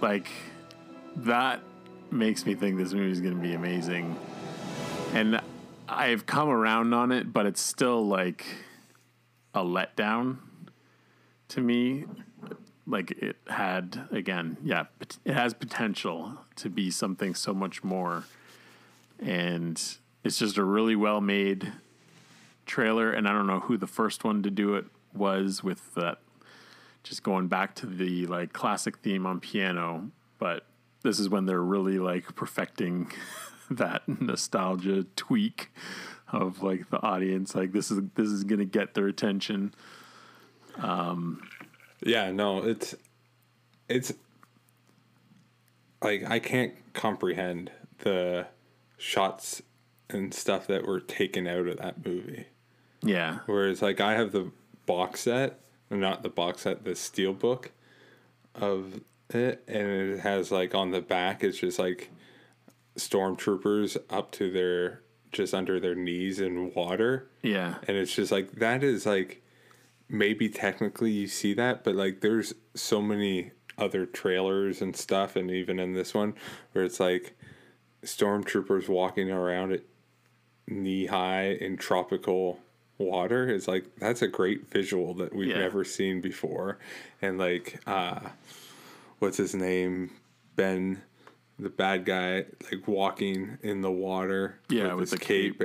Like that makes me think this movie is going to be amazing. And i've come around on it but it's still like a letdown to me. Like it had again yeah it has potential to be something so much more. And it's just a really well made trailer and i don't know who the first one to do it was with that just going back to the like classic theme on piano, but this is when they're really like perfecting <laughs> that nostalgia tweak of like the audience. Like this is this is gonna get their attention. Um, Yeah, no, it's it's like I can't comprehend the shots and stuff that were taken out of that movie. Yeah. Whereas like I have the box set, not the box set, the steel book of it, and it has like on the back it's just like stormtroopers up to their just under their knees in water. Yeah. And it's just like that is like maybe technically you see that, but like there's so many other trailers and stuff and even in this one where it's like stormtroopers walking around at knee high in tropical water is like that's a great visual that we've Yeah. never seen before. And like uh what's his name? Ben the bad guy like walking in the water Yeah, with his the cape.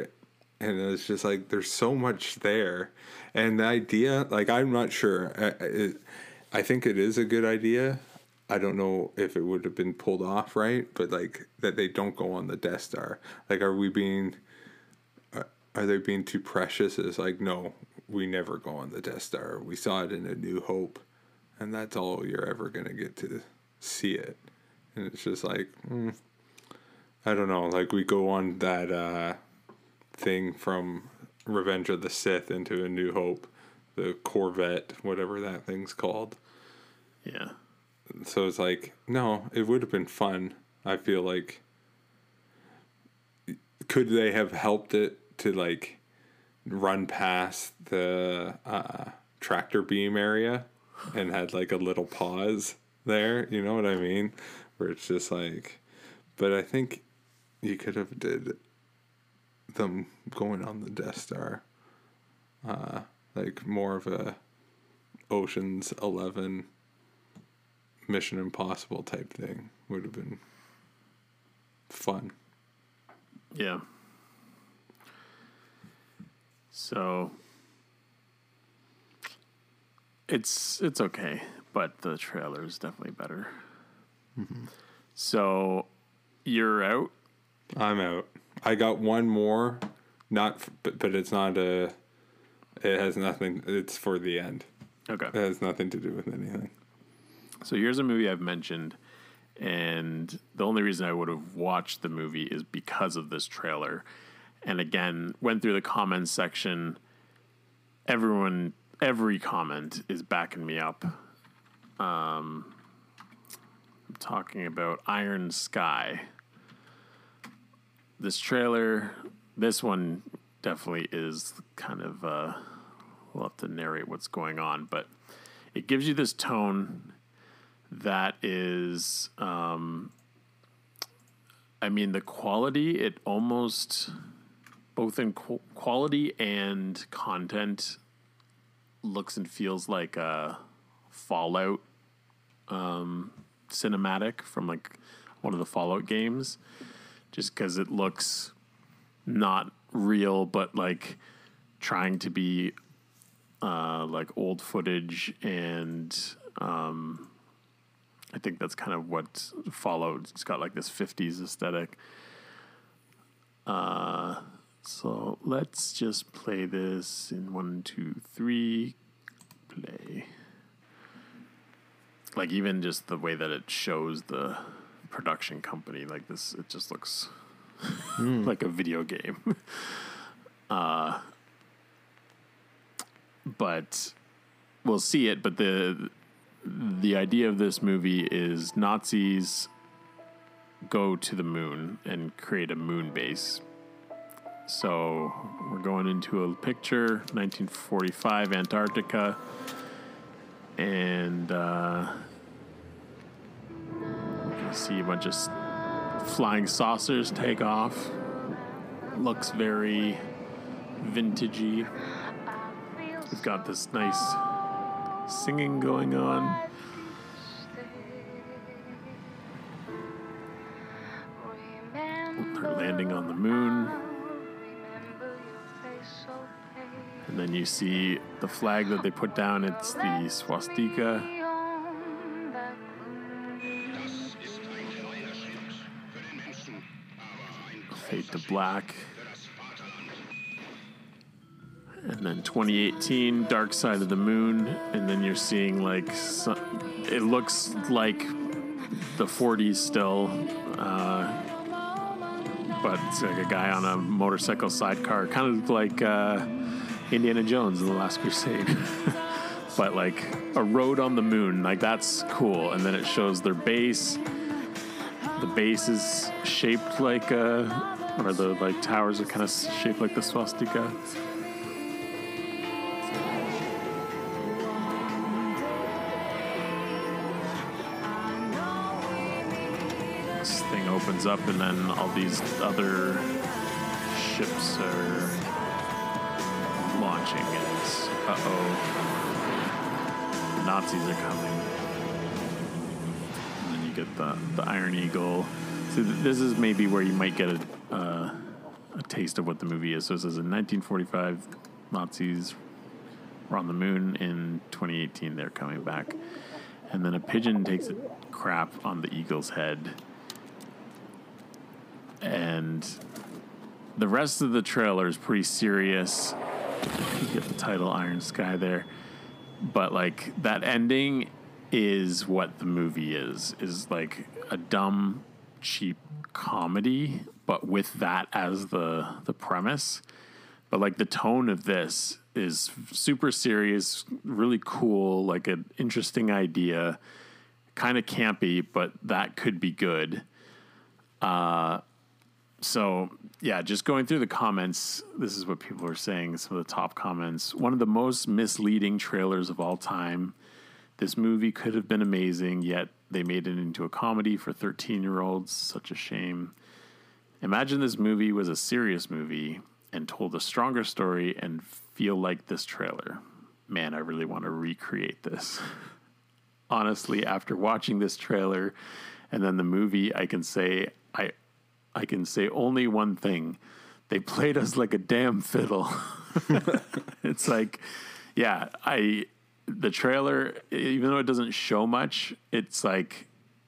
and it's just like there's so much there. And the idea like i'm not sure. I, it, I think it is a good idea. I don't know if it would have been pulled off right? But like that they don't go on the death star. Like are we being are- they being too precious? It's like no we never go on the death star. We saw it in a new hope and that's all you're ever going to get to see it. And it's just like mm, i don't know like we go on that uh thing from revenge of the sith into a new hope the corvette whatever that thing's called. Yeah. so it's like no it would have been fun i feel like. Could they have helped it to like run past the uh, tractor beam area and had like a little pause there you know what i mean where it's just like but i think you could have did them going on the death star uh like more of a oceans 11 mission impossible type thing would have been fun Yeah. So it's it's okay, but the trailer is definitely better. Mm-hmm. So You're out. I'm out. I got one more, not, but but it's not a. It has nothing. It's for the end. Okay. It has nothing to do with anything. So here's a movie I've mentioned, and the only reason I would have watched the movie is because of this trailer. And again, went through the comments section. Everyone, every comment is backing me up. Um, I'm talking about Iron Sky. This trailer, this one definitely is kind of. Uh, we'll have to narrate what's going on, but it gives you this tone that is um i mean the quality it almost both in qu- quality and content looks and feels like a fallout um cinematic from like one of the fallout games just because it looks not real but like trying to be uh like old footage and um I think that's kind of what followed. It's got like this 50s aesthetic. Uh, so let's just play this in one, two, three, play. Like even just the way that it shows the production company, like this, it just looks <laughs> like a video game. <laughs> uh, but we'll see it. But the the idea of this movie is Nazis go to the moon and create a moon base. So we're going into a picture, 1945 Antarctica, and uh, you see a bunch of flying saucers take off. Looks very vintagey. We've got this nice singing going on. They're landing on the moon. And then you see the flag that they put down, it's the swastika. Fade to black. And then 2018, Dark Side of the Moon, and then you're seeing like some, it looks like the 40s still, uh, but it's like a guy on a motorcycle sidecar, kind of like uh, Indiana Jones in the Last Crusade, <laughs> but like a road on the moon, like that's cool. And then it shows their base. The base is shaped like a, or the like towers are kind of shaped like the swastika. this thing opens up and then all these other ships are launching and it's uh-oh. Nazis are coming. And then you get the, the iron eagle. So th- this is maybe where you might get a, uh, a taste of what the movie is. So it says in 1945 nazis were on the moon. In 2018 they're coming back. And then a pigeon takes a crap on the eagle's head. And the rest of the trailer is pretty serious. You get the title Iron Sky there, but like that ending is what the movie is is like a dumb, cheap comedy, but with that as the the premise. But like the tone of this is super serious, really cool, like an interesting idea, kind of campy, but that could be good. Uh, so yeah, just going through the comments, this is what people are saying. Some of the top comments. One of the most misleading trailers of all time. This movie could have been amazing, yet they made it into a comedy for 13 year olds. Such a shame. Imagine this movie was a serious movie and told a stronger story and feel like this trailer. Man, I really want to recreate this. <laughs> Honestly, after watching this trailer and then the movie, I can say I I can say only one thing. They played us like a damn fiddle. <laughs> it's like, yeah, I the trailer, even though it doesn't show much, it's like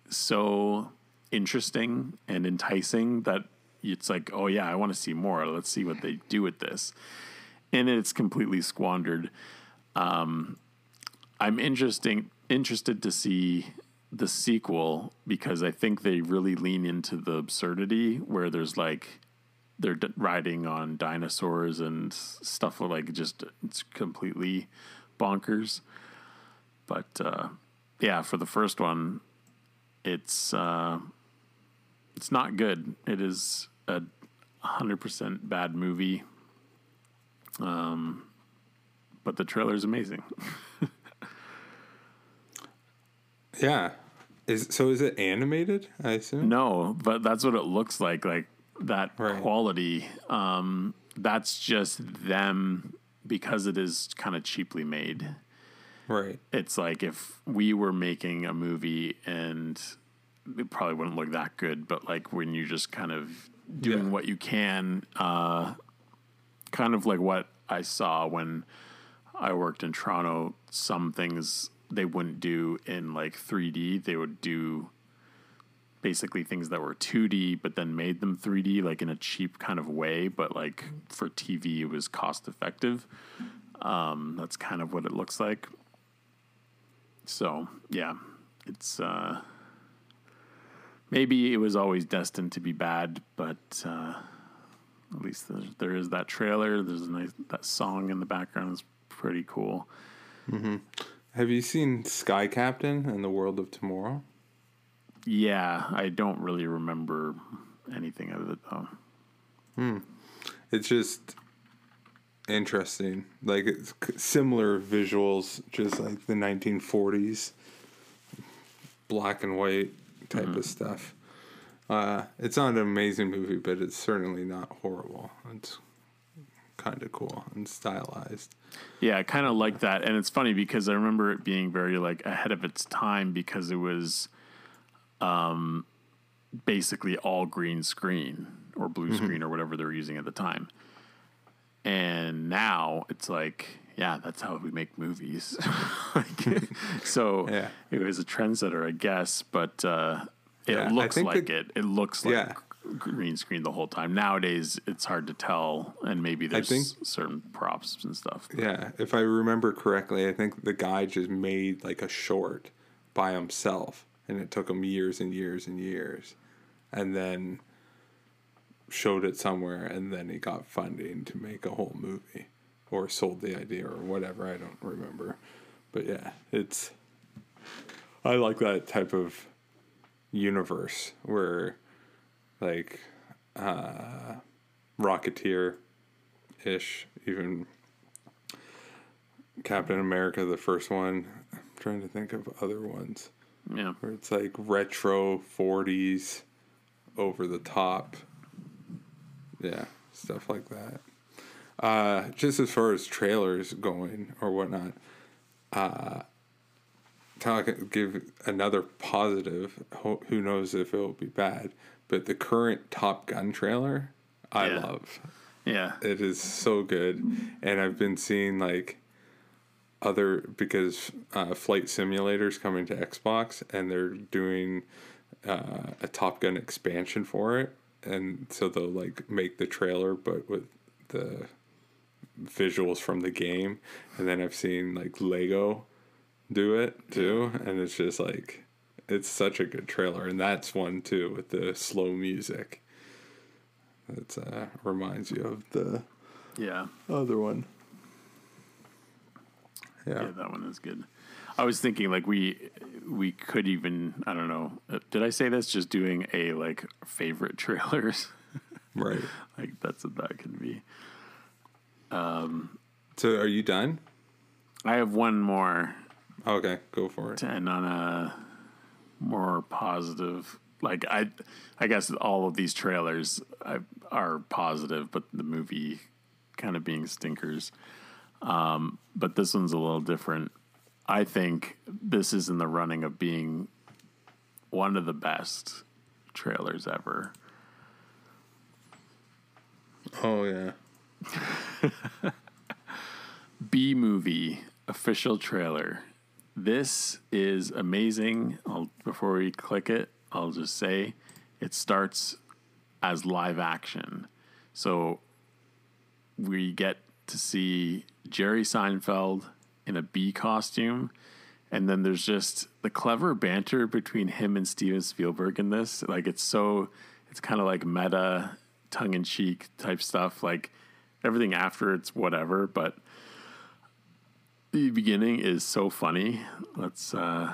so interesting and enticing that it's like, oh yeah, I want to see more. Let's see what they do with this. And it's completely squandered. Um, I'm interesting interested to see the sequel because I think they really lean into the absurdity where there's like they're d- riding on dinosaurs and stuff like just it's completely bonkers. But uh, yeah, for the first one, it's uh, it's not good. It is a hundred percent bad movie. Um, but the trailer is amazing. <laughs> Yeah. Is so is it animated? I assume. No, but that's what it looks like. Like that quality. Um, that's just them because it is kind of cheaply made. Right. It's like if we were making a movie and it probably wouldn't look that good, but like when you just kind of doing what you can, uh, kind of like what I saw when I worked in Toronto, some things they wouldn't do in like 3D. They would do basically things that were 2D, but then made them 3D, like in a cheap kind of way. But like for TV, it was cost effective. Um, that's kind of what it looks like. So yeah, it's uh, maybe it was always destined to be bad, but uh, at least there, is that trailer. There's a nice that song in the background is pretty cool. hmm Have you seen Sky Captain and the World of Tomorrow? Yeah, I don't really remember anything of it though. Hmm. It's just interesting. Like it's similar visuals, just like the 1940s, black and white type of stuff. Uh, it's not an amazing movie, but it's certainly not horrible. It's kind of cool and stylized. Yeah, I kind of like that, and it's funny because I remember it being very like ahead of its time because it was, um, basically all green screen or blue Mhm. screen or whatever they were using at the time, and now it's like, yeah, that's how we make movies. <laughs> like, <laughs> so it was a trendsetter, I guess, but uh, it Yeah, looks like the- it. It looks like Yeah. Green screen the whole time. Nowadays, it's hard to tell, and maybe there's think- certain props and stuff. Yeah, if I remember correctly, I think the guy just made like a short by himself, and it took him years and years and years, and then showed it somewhere, and then he got funding to make a whole movie, or sold the idea, or whatever. I don't remember, but yeah, it's. I like that type of universe where, like, uh, Rocketeer ish, even Captain America, the first one. I'm trying to think of other ones. Yeah. Where it's like retro 40s, over the top. Yeah, stuff like that. Uh, just as far as trailers going or whatnot, uh, talk, give another positive. Ho- Who knows if it will be bad? But the current Top Gun trailer, I Yeah. love. Yeah. It is so good. And I've been seeing like other because uh, flight simulators coming to Xbox and they're doing uh, a Top Gun expansion for it. And so they'll like make the trailer but with the visuals from the game. And then I've seen like Lego do it too. And it's just like it's such a good trailer. And that's one too with the slow music. That uh, reminds you of the Yeah. other one. Yeah. that one is good. I was thinking like we we could even I don't know. uh, Did I say this? Just doing a like favorite <laughs> trailers. Right. <laughs> like that's what that could be. Um. So are you done? I have one more. Okay, go for it. To end on a more positive. Like I, I guess all of these trailers I, are positive, but the movie kind of being stinkers. Um, but this one's a little different. I think this is in the running of being one of the best trailers ever. Oh yeah. <laughs> Bee Movie official trailer. This is amazing. I'll, before we click it, I'll just say it starts as live action. So we get to see Jerry Seinfeld in a bee costume. And then there's just the clever banter between him and Steven Spielberg in this. Like it's so, it's kind of like meta, tongue in cheek type stuff. Like everything after it's whatever, but the beginning is so funny. Let's uh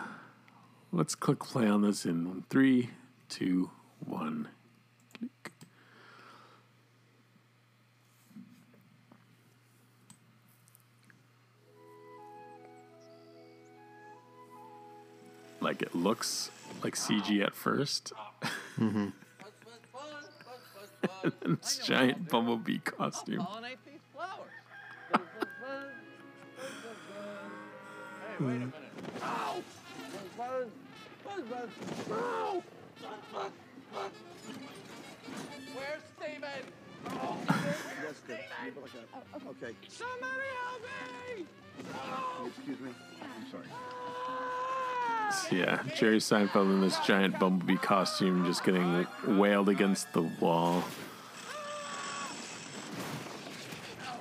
let's click play on this in three, two, one. Click. Like it looks like CG at 1st Mm-hmm. and <laughs> this giant bumblebee costume. Wait a minute. Ow! Ow! Where's Steven? Oh, Yes, good. Move like. Oh, okay. somebody help me! Excuse me. I'm sorry. Ah! So yeah, Jerry Seinfeld in this giant bumblebee costume just getting wailed against the wall.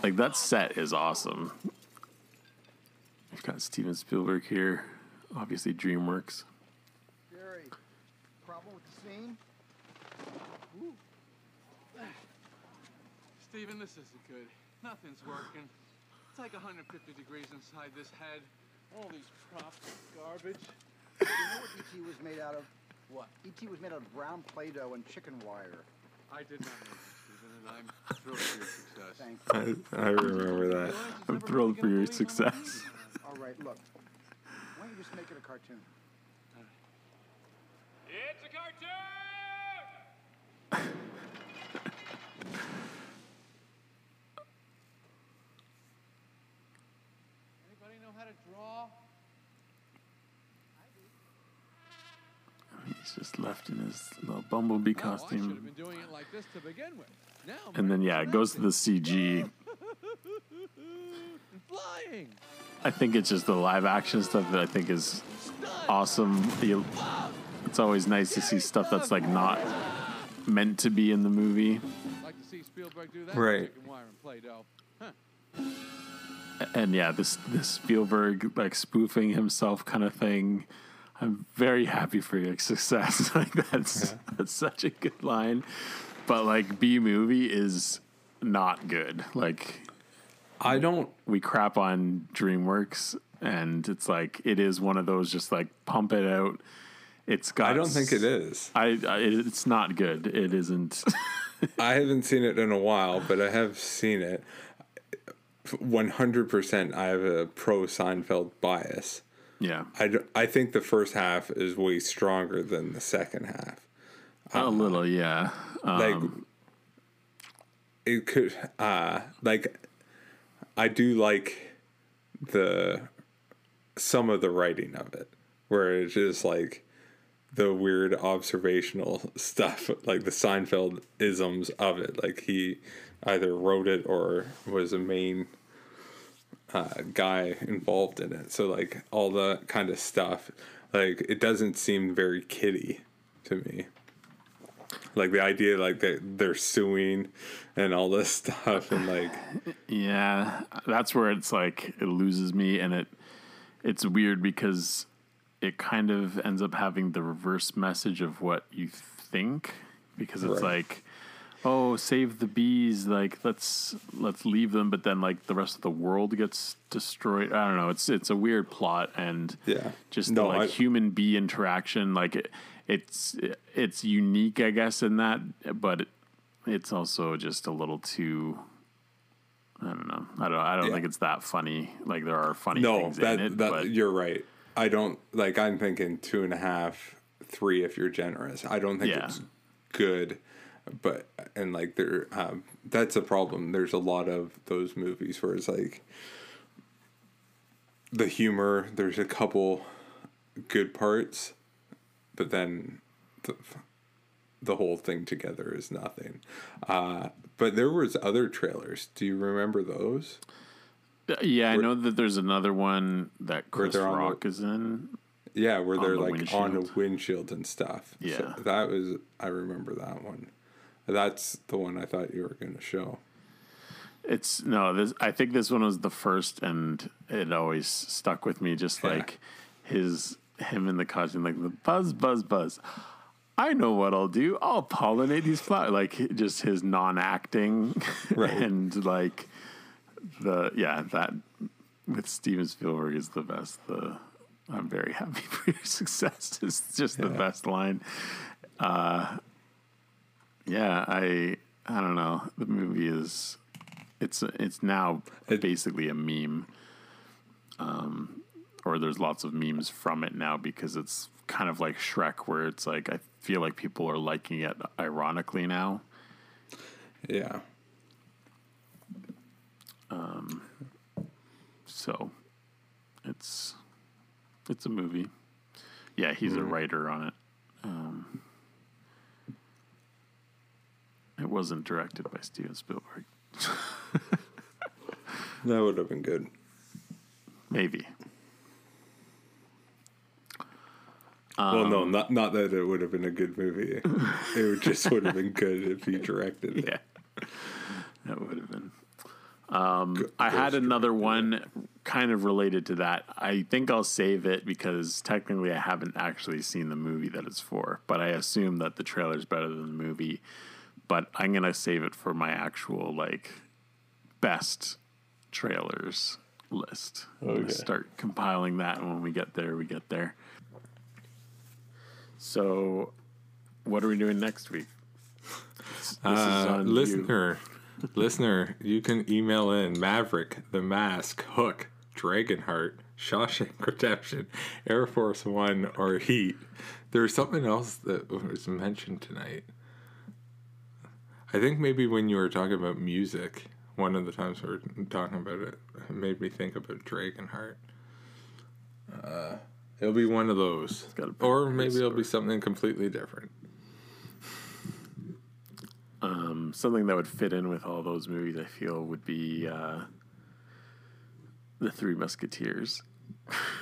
Like that set is awesome. We've got Steven Spielberg here, obviously DreamWorks. Jerry, problem with the scene? Steven, this isn't good. Nothing's working. It's like 150 degrees inside this head. All these props are garbage. You know what E.T. was made out of? What? E.T. was made out of brown Play-Doh and chicken wire. I did not know that, Steven, and I'm thrilled for your success. Thank I, I remember that. I'm thrilled for your success. All right, look. Why don't you just make it a cartoon? It's a cartoon! Anybody know how to draw? He's just left in his little bumblebee I costume. been doing it like this to begin with. Now And then yeah, it goes to the CG. <laughs> flying. I think it's just the live action stuff that I think is awesome. The, it's always nice to see stuff that's like not meant to be in the movie. Like to see Spielberg do that. Right. Wire and Play-Doh. Huh. And yeah, this this Spielberg like spoofing himself kind of thing. I'm very happy for your success. <laughs> like that's that's such a good line. But like Bee Movie is not good. Like I don't we crap on DreamWorks and it's like it is one of those just like pump it out. It's got I don't think it is. I, I it's not good. It isn't. <laughs> I haven't seen it in a while, but I have seen it. 100% I have a pro Seinfeld bias. Yeah. I, I think the first half is way stronger than the second half. a little, yeah. like Um, it could uh like I do like the some of the writing of it where it's just like the weird observational stuff like the Seinfeld isms of it like he either wrote it or was a main uh, guy involved in it so like all the kind of stuff like it doesn't seem very kiddie to me like the idea like that they're suing and all this <laughs> stuff and like Yeah, that's where it's like it loses me, and it it's weird because it kind of ends up having the reverse message of what you think because it's Right. like oh save the bees like let's let's leave them but then like the rest of the world gets destroyed i don't know it's it's a weird plot and Yeah. just No, the like I- human bee interaction like it, it's it's unique i guess in that but it, it's also just a little too I don't know. I don't. I don't Yeah. think it's that funny. Like there are funny no things that in it, that but you're right i don't like i'm thinking two and a half three if you're generous i don't think Yeah. it's good but and like there um that's a problem there's a lot of those movies where it's like the humor there's a couple good parts but then the, the whole thing together is nothing uh but there was other trailers do you remember those yeah, I know that there's another one that Chris they're the- Rock is in. Yeah, where they're the like on a windshield. windshield and stuff. Yeah. So that was I remember that one. That's the one I thought you were going to show. It's no, this I think this one was the first and it always stuck with me just like his him in the costume like the buzz buzz buzz. I know what I'll do. I'll pollinate these flowers like just his non-acting <laughs> Right. and like the yeah, that with Steven Spielberg is the best. The I'm very happy <laughs> for your success is just the best line. Uh yeah, I I don't know. The movie is it's it's now basically a meme. Um or there's lots of memes from it now because it's kind of like Shrek where it's like I feel like people are liking it ironically now. Yeah. Um so it's it's a movie. Yeah, he's a Mhm. writer on it. Um it wasn't directed by Steven Spielberg. <laughs> That would have been good. Maybe. well, no, Um, not not that it would have been a good movie. it would just would have been good if he directed it. <laughs> Yeah. That would have been. Um, I had another one kind of related to that. I think I'll save it because technically I haven't actually seen the movie that it's for, but I assume that the trailer's better than the movie. But I'm gonna save it for my actual like best trailers list. Okay. start compiling that, and when we get there, we get there. So, what are we doing next week? This is Uh, on you. listener, listener, you can email in Maverick, The Mask, Hook, Dragonheart, Shawshank Redemption, Air Force One, or Heat. There's something else that was mentioned tonight. I think maybe when you were talking about music, one of the times we were talking about it, it made me think about Dragonheart. Uh, it'll be one of those, or maybe it'll be something completely different. Um, something that would fit in with all those movies, I feel, would be uh, the Three Musketeers.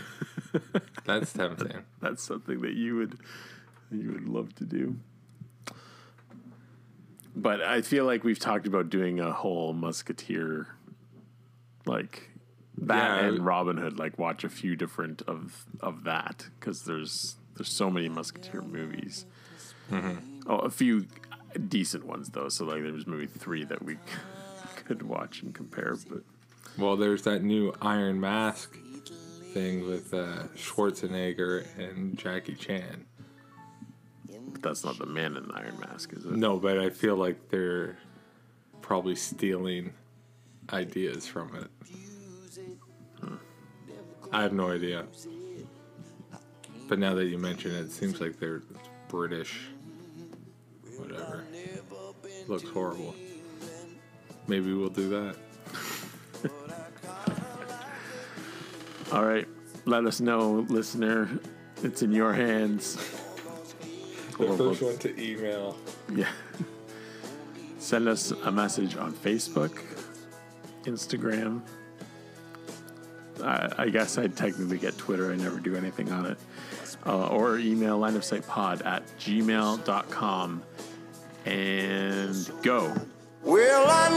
<laughs> That's tempting. That's something that you would you would love to do. But I feel like we've talked about doing a whole Musketeer, like that Yeah. and Robin Hood. Like watch a few different of of that because there's there's so many Musketeer movies. Mhm. Oh, a few decent ones though. So like there was maybe three that we <laughs> could watch and compare. But Well, there's that new Iron Mask thing with uh, Schwarzenegger and Jackie Chan. That's not the Man in the Iron Mask, is it? No, but I feel like they're probably stealing ideas from it. I have no idea. But now that you mention it, it seems like they're British. Whatever. Looks horrible. Maybe we'll do that. <laughs> All right, let us know, listener. It's in your hands. The first we'll- one to email. Yeah. Send us a message on Facebook, Instagram. I, I guess I'd technically get Twitter. I never do anything on it. Uh, or email line of sight pod at gmail.com and go. Well, I